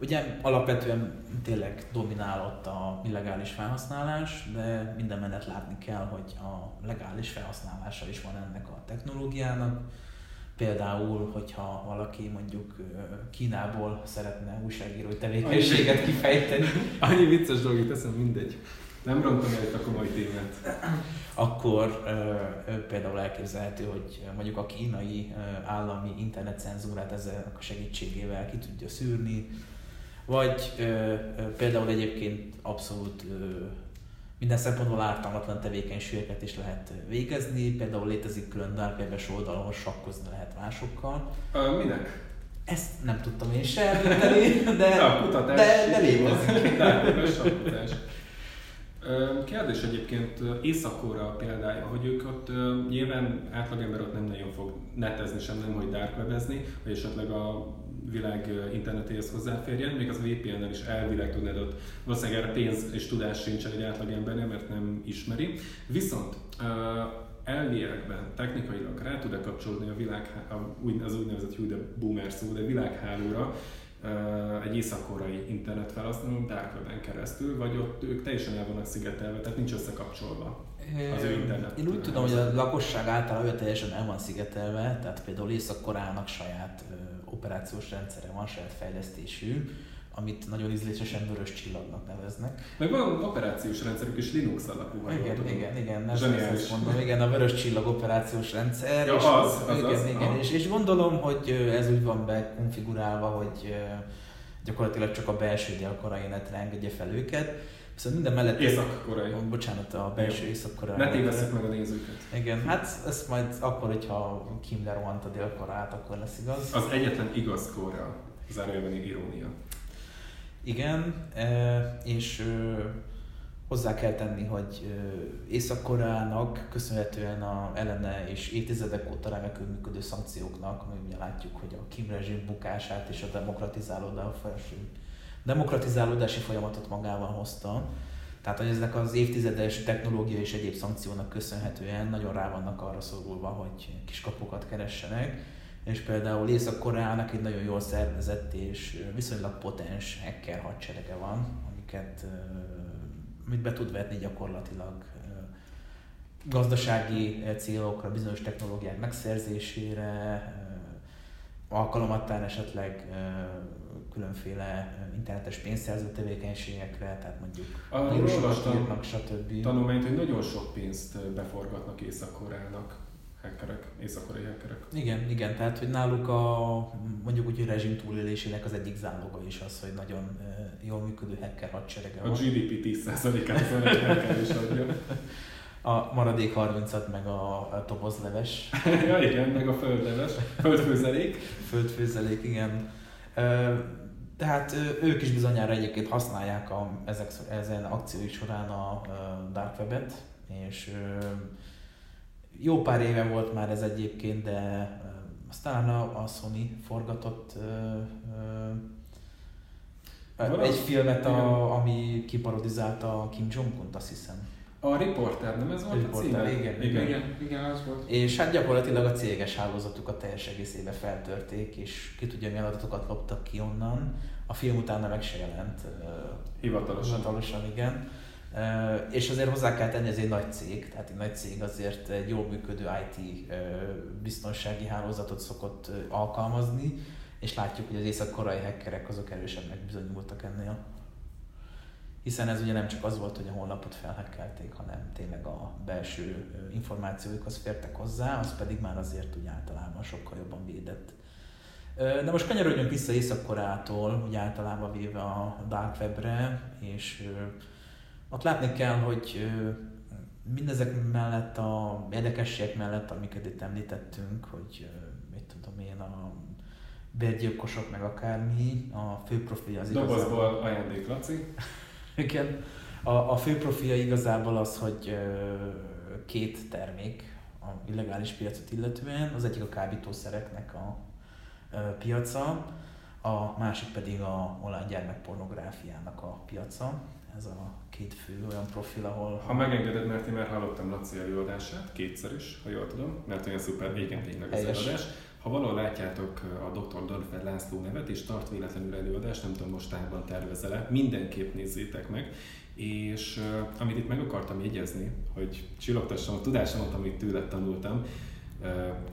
ugye alapvetően tényleg dominál ott a illegális felhasználás, de minden menet látni kell, hogy a legális felhasználása is van ennek a technológiának. Például, hogyha valaki mondjuk Kínából szeretne újságírói tevékenységet kifejteni, *laughs* Annyi vicces dolog, itt eszem, mindegy. Nem rontom el itt a komoly témát. Akkor ö, például elképzelhető, hogy mondjuk a kínai állami internetcenzúrát ezzel a segítségével ki tudja szűrni, vagy ö, ö, például egyébként abszolút ö, minden szempontból ártalmatlan tevékenységeket is lehet végezni, például létezik külön dark webes oldal, ahol sakkozni lehet másokkal. Ö, minek? Ezt nem tudtam én se említeni, de, Na, kutatás. de, de létezik. Dark Kérdés egyébként Észak-Korea példája, hogy ők ott nyilván átlagember ott nem nagyon fog netezni, sem nem, hogy dark webezni, vagy esetleg a világ internetéhez hozzáférjen, még az VPN-nel is elvileg tudnád ott, valószínűleg erre pénz és tudás sincsen egy átlagembernél, mert nem ismeri. Viszont ö, elviekben, technikailag rá tud-e kapcsolódni a világ, az úgynevezett hű, de boomer szó, de világhálóra, egy észak-koreai internet felhasználó dark weben keresztül, vagy ott ők teljesen el vannak szigetelve, tehát nincs összekapcsolva. Az ő internet. Én úgy tudom, hogy a lakosság általában teljesen el van szigetelve, tehát például Észak-Koreának saját operációs rendszere van, saját fejlesztésű, amit nagyon ízlésesen vörös csillagnak neveznek. Meg van operációs rendszerük is Linux alapú, ha jól Igen, tudom. igen, igen, nem ezt mondom, igen, a vörös csillag operációs rendszer. Ja, és, az, az, igen, az, igen, és, és, gondolom, hogy ez úgy van bekonfigurálva, hogy gyakorlatilag csak a belső dél-koreai netre engedje fel őket. Viszont minden mellett... Észak-koreai. Ó, Bocsánat, a belső észak-koreai. Ne tévesszük meg a nézőket. Igen, hát ezt majd akkor, hogyha Kim lerohant a dél-koreát, akkor lesz igaz. Az egyetlen igaz Korea, zárójelben irónia. Igen, e, és hozzá kell tenni, hogy Észak-Koreának köszönhetően a ellene és évtizedek óta remekül működő szankcióknak, ami ugye látjuk, hogy a Kim rezsim bukását és a demokratizálódási, demokratizálódási folyamatot magával hozta. Tehát, hogy ezek az évtizedes technológia és egyéb szankciónak köszönhetően nagyon rá vannak arra szorulva, hogy kiskapukat keressenek és például Észak-Koreának egy nagyon jól szervezett és viszonylag potens hacker hadserege van, amiket, ö, amit be tud vetni gyakorlatilag gazdasági célokra, bizonyos technológiák megszerzésére, alkalomattán esetleg különféle internetes pénzszerző tevékenységekre, tehát mondjuk vírusokat olvastam stb. tanulmányt, hogy nagyon sok pénzt beforgatnak Észak-Koreának hackerek, észak-koreai hackerek. Igen, igen, tehát hogy náluk a mondjuk úgy, hogy rezsim túlélésének az egyik záloga is az, hogy nagyon jól működő hacker hadserege A van. GDP 10%-át az egy *laughs* hacker is adja. A maradék 30-at meg a, a tobozleves *laughs* ja igen, meg a földleves, földfőzelék. földfőzelék, igen. Tehát ők is bizonyára egyébként használják a, ezek, ezen akciói során a Dark Web-et, és jó pár éve volt már ez egyébként, de aztán a, Sony forgatott egy filmet, a, ami kiparodizálta Kim Jong-unt, azt hiszem. A Reporter, nem ez volt a Reporter, címe? igen, igen. Igen, igen, az volt. És hát gyakorlatilag a céges hálózatukat teljes egészébe feltörték, és ki tudja, milyen adatokat loptak ki onnan. A film utána meg se jelent. Hivatalosan. Hivatalosan, igen. És azért hozzá kell tenni, ez egy nagy cég, tehát egy nagy cég azért egy jól működő IT biztonsági hálózatot szokott alkalmazni, és látjuk, hogy az észak-koreai hackerek azok erősebbnek bizonyultak ennél. Hiszen ez ugye nem csak az volt, hogy a honlapot felhekkelték, hanem tényleg a belső információikhoz fértek hozzá, az pedig már azért úgy általában sokkal jobban védett. De most kanyarodjunk vissza Észak-Koreától, úgy általában véve a Dark Webre, és ott látni kell, hogy mindezek mellett, a érdekességek mellett, amiket itt említettünk, hogy mit tudom én, a bérgyilkosok meg akármi, a fő profilja az igazából... Dobozból ajándék, Laci. *laughs* Igen. A, a fő profilja igazából az, hogy két termék a illegális piacot illetően, az egyik a kábítószereknek a piaca, a másik pedig a online gyermekpornográfiának a piaca. Ez a két fő olyan profil, ahol... Ha megengeded, mert én már hallottam Laci előadását, kétszer is, ha jól tudom, mert olyan szuper, igen, tényleg az előadás. Ha valahol látjátok a Dr. Dörfer László nevet, és tart véletlenül előadást, nem tudom, mostában tervezel-e, mindenképp nézzétek meg. És amit itt meg akartam jegyezni, hogy csillogtassam a tudásomat, amit tőled tanultam,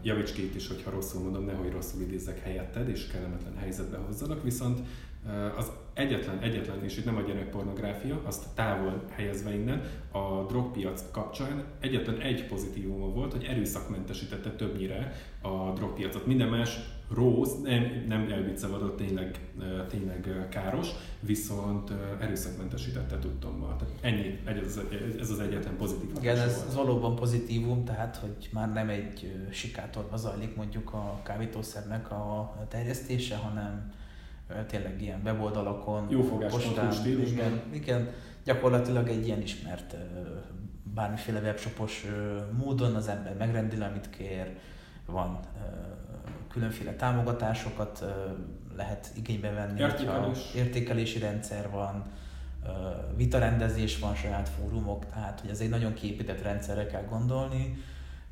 Javíts ki itt is, hogyha rosszul mondom, nehogy rosszul idézzek helyetted, és kellemetlen helyzetbe hozzanak, viszont az egyetlen, egyetlen, és itt nem a gyerekpornográfia, azt távol helyezve innen, a drogpiac kapcsán egyetlen egy pozitívuma volt, hogy erőszakmentesítette többnyire a drogpiacot. Minden más rossz, nem, nem elviccavadott, tényleg, tényleg káros, viszont erőszakmentesítette tudtommal. Tehát ennyi, ez, ez az egyetlen pozitív. Igen, ez volt. valóban pozitívum, tehát hogy már nem egy sikátorba zajlik mondjuk a kábítószernek a terjesztése, hanem tényleg ilyen weboldalakon, Jó postán, igen, igen, gyakorlatilag egy ilyen ismert bármiféle webshopos módon az ember megrendel, amit kér, van különféle támogatásokat lehet igénybe venni, Értékelés. értékelési rendszer van, vitarendezés van, saját fórumok, tehát hogy ez egy nagyon kiépített rendszerre kell gondolni.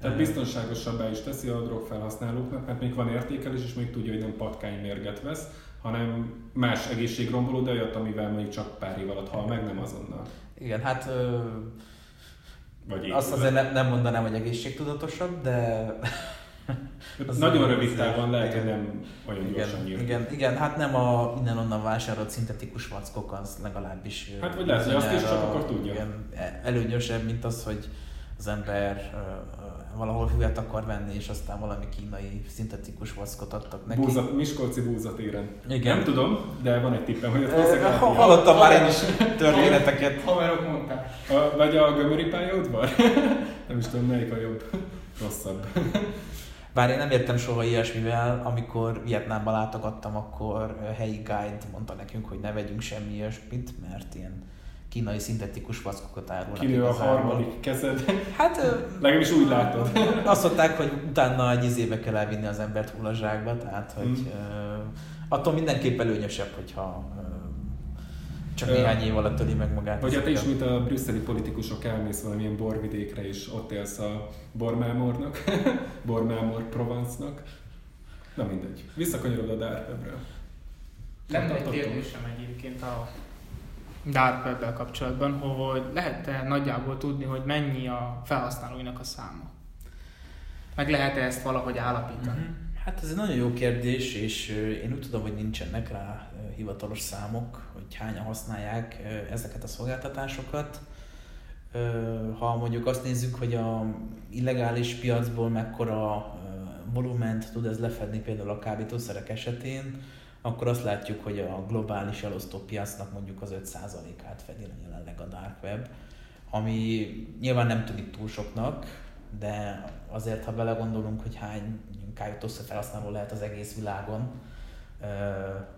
Tehát biztonságosabbá is teszi a drogfelhasználóknak, mert még van értékelés, és még tudja, hogy nem patkány mérget vesz, hanem más egészségromboló, de olyat, amivel mondjuk csak pár év alatt hal meg, nem azonnal. Igen, hát ö, Vagy azt azért nem, nem mondanám, hogy egészségtudatosabb, de... az Nagyon rövid távon lehet, hogy nem olyan igen, gyorsan nyílt. Igen, igen, hát nem a innen-onnan vásárolt szintetikus vackok, az legalábbis... Hát vagy lehet, hogy azt is csak akkor tudja. Igen, előnyösebb, mint az, hogy az ember valahol hüvet akar venni, és aztán valami kínai szintetikus vaszkot adtak neki. Búza, Miskolci búzatéren. Igen. Nem tudom, de van egy tippem, hogy ezt ha, Hallottam már én is történeteket. Haverok mondták. A, vagy a gömöri pályaudvar? *laughs* nem is tudom, melyik a jobb. Rosszabb. Bár én nem értem soha ilyesmivel, amikor Vietnámban látogattam, akkor helyi guide mondta nekünk, hogy ne vegyünk semmi ilyesmit, mert ilyen kínai szintetikus vaszkokat árulnak. Kinő a harmadik kezed. Hát... *laughs* Legalábbis úgy látod. *laughs* Azt mondták, hogy utána egy izébe kell elvinni az embert hullazsákba, tehát hogy mm. attól mindenképp előnyösebb, hogyha csak néhány év alatt töli meg magát. Vagy hát is, mint a brüsszeli politikusok elmész valamilyen borvidékre, és ott élsz a bormámornak, *laughs* bormámor Provence-nak. Na mindegy. Visszakanyarod a Dark Web-re. Lenne egy kérdésem egyébként a Dark web kapcsolatban, hogy lehet-e nagyjából tudni, hogy mennyi a felhasználóinak a száma? Meg lehet-e ezt valahogy állapítani? Mm-hmm. Hát ez egy nagyon jó kérdés, és én úgy tudom, hogy nincsenek rá hivatalos számok, hogy hányan használják ezeket a szolgáltatásokat. Ha mondjuk azt nézzük, hogy a illegális piacból mekkora volument tud ez lefedni például a kábítószerek esetén, akkor azt látjuk, hogy a globális elosztó piacnak mondjuk az 5%-át fedi le jelenleg a dark web, ami nyilván nem tűnik túl soknak, de azért, ha belegondolunk, hogy hány kábítószer felhasználó lehet az egész világon,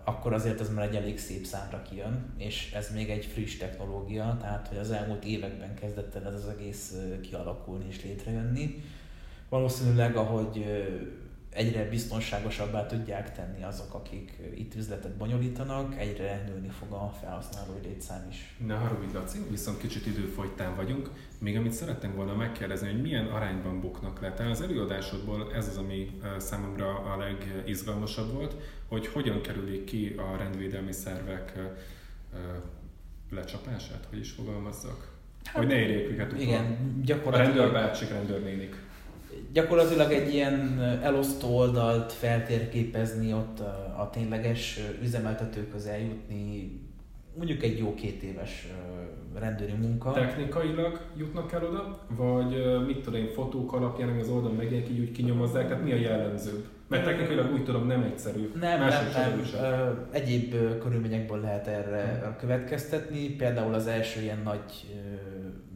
akkor azért ez már egy elég szép számra kijön, és ez még egy friss technológia, tehát hogy az elmúlt években kezdett el ez az egész kialakulni és létrejönni. Valószínűleg, ahogy egyre biztonságosabbá tudják tenni azok, akik itt üzletet bonyolítanak, egyre nőni fog a felhasználói létszám is. Ne haragudj, Laci, viszont kicsit időfogytán vagyunk. Még amit szerettem volna megkérdezni, hogy milyen arányban buknak le. Tehát az előadásodból ez az, ami számomra a legizgalmasabb volt, hogy hogyan kerülik ki a rendvédelmi szervek lecsapását, hogy is fogalmazzak. Hát, hogy ne érjék őket utol. Igen, gyakorlatilag... A rendőrbácsik, rendőrnénik gyakorlatilag egy ilyen elosztó oldalt feltérképezni, ott a, a tényleges üzemeltetőkhöz eljutni, mondjuk egy jó két éves rendőri munka. Technikailag jutnak el oda, vagy mit tudom én, fotók alapján, ami az oldalon megjelenik, így úgy kinyomozzák, tehát mi a jellemző? Mert technikailag úgy tudom nem egyszerű. Nem, nem, nem. Ö, egyéb körülményekből lehet erre hmm. következtetni. Például az első ilyen nagy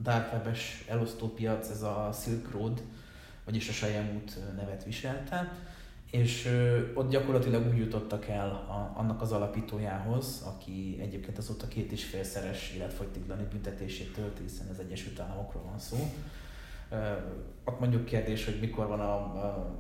dark webes elosztópiac, ez a Silk Road, vagyis a Sajem út nevet viselte, és ott gyakorlatilag úgy jutottak el a, annak az alapítójához, aki egyébként azóta két és félszeres életfogytiglani büntetését tölt, hiszen az Egyesült Államokról van szó. Ott mondjuk kérdés, hogy mikor van a, a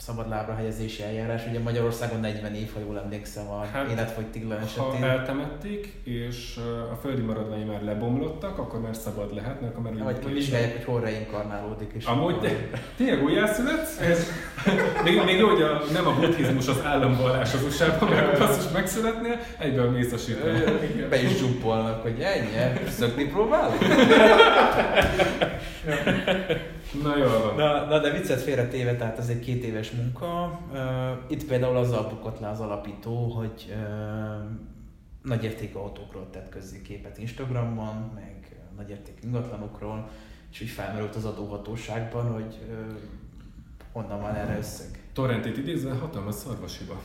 szabadlábra helyezési eljárás. Ugye Magyarországon 40 év, ha jól emlékszem, a hát, életfogytiglan esetén. Ha eltemették, és a földi maradványai már lebomlottak, akkor már szabad lehet, mert akkor már Vagy kivizsgálják, hogy hol reinkarnálódik. És Amúgy, de, tényleg újjászületsz? Ez, még, még úgy, a, nem a buddhizmus az államvallás az USA-ban, mert azt is megszületnél, egyből mész a Be is zsuppolnak, hogy ennyi, szökni próbálunk? *laughs* Na jól van. Na, na de viccet félretéve, tehát ez egy két éves munka. Itt például azzal bukott le az alapító, hogy nagyértékű autókról tett közzé képet Instagramon, meg nagyértékű ingatlanokról, és úgy felmerült az adóhatóságban, hogy honnan van erre összeg. Torrentit idézve hatalmas szarvasiba.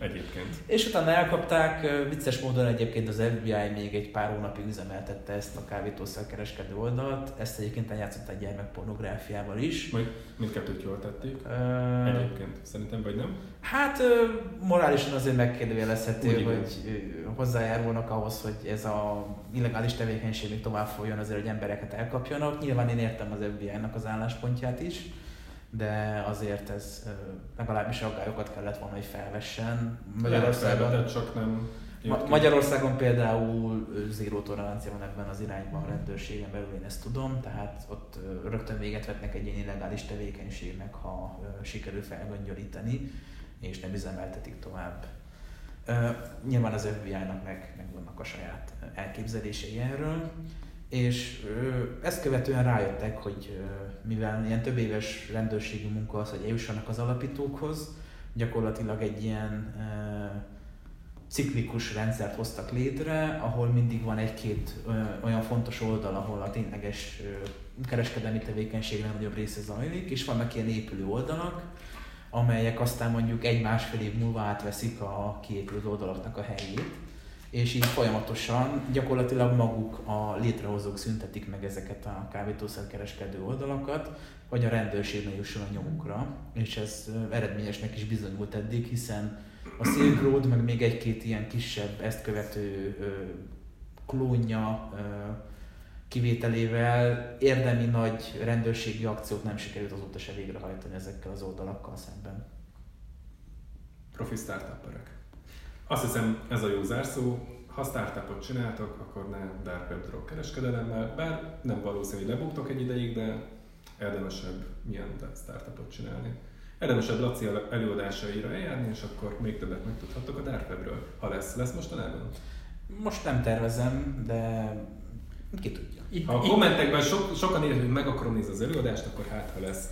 Egyébként. És utána elkapták, vicces módon egyébként az FBI még egy pár hónapig üzemeltette ezt a kávítószerkereskedő oldalt, ezt egyébként egy gyermekpornográfiával is. Majd mindkettőt jól tették. Uh, egyébként, szerintem, vagy nem? Hát morálisan azért megkérdőjelezhető, hogy hozzájárulnak ahhoz, hogy ez a illegális tevékenység még tovább folyjon azért, hogy embereket elkapjanak. Nyilván én értem az FBI-nak az álláspontját is de azért ez legalábbis aggályokat kellett volna, hogy felvessen. Magyarországon, csak nem Ma- Magyarországon például zéró tolerancia van ebben az irányban a rendőrségen belül, én ezt tudom, tehát ott rögtön véget vetnek egy ilyen illegális tevékenységnek, ha sikerül felgöngyölíteni, és nem üzemeltetik tovább. Nyilván az FBI-nak meg, meg vannak a saját elképzelései erről és ezt követően rájöttek, hogy mivel ilyen több éves rendőrségi munka az, hogy eljussanak az alapítókhoz, gyakorlatilag egy ilyen ciklikus rendszert hoztak létre, ahol mindig van egy-két olyan fontos oldal, ahol a tényleges kereskedelmi tevékenység nagyobb része zajlik, és vannak ilyen épülő oldalak, amelyek aztán mondjuk egy-másfél év múlva átveszik a kiépült oldalaknak a helyét és így folyamatosan gyakorlatilag maguk a létrehozók szüntetik meg ezeket a kábítószerkereskedő oldalakat, hogy a rendőrség ne jusson a nyomukra, és ez eredményesnek is bizonyult eddig, hiszen a Silk Road, meg még egy-két ilyen kisebb, ezt követő ö, klónja kivételével érdemi nagy rendőrségi akciót nem sikerült azóta se végrehajtani ezekkel az oldalakkal szemben. Profi startuperek. Azt hiszem ez a jó zárszó. Ha startupot csináltok, akkor ne dark web drog kereskedelemmel, bár nem valószínű, hogy lebuktok egy ideig, de érdemesebb milyen startupot csinálni. Érdemesebb Laci előadásaira eljárni, és akkor még többet megtudhatok a dark webről, ha lesz. Lesz mostanában? Most nem tervezem, de ki tudja. Ha a kommentekben so, sokan írják, hogy meg akarom nézni az előadást, akkor hát ha lesz.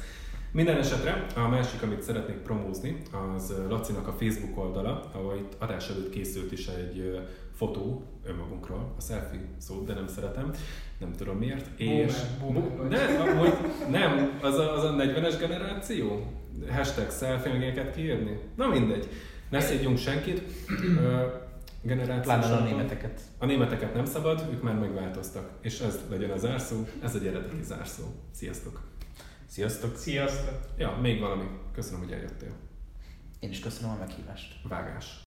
Minden esetre a másik, amit szeretnék promózni, az Lacinak a Facebook oldala, ahol itt adás előtt készült is egy fotó önmagunkról, a selfie szót, de nem szeretem, nem tudom miért. És bu- nem, *laughs* amúgy, nem, az a, az a 40-es generáció? Hashtag selfie, meg kiírni? Na mindegy, ne szédjünk senkit. Generációs a németeket. A németeket nem szabad, ők már megváltoztak. És ez legyen a zárszó, ez egy eredeti zárszó. Sziasztok! Sziasztok! Sziasztok! Ja, még valami. Köszönöm, hogy eljöttél. Én is köszönöm a meghívást. Vágás.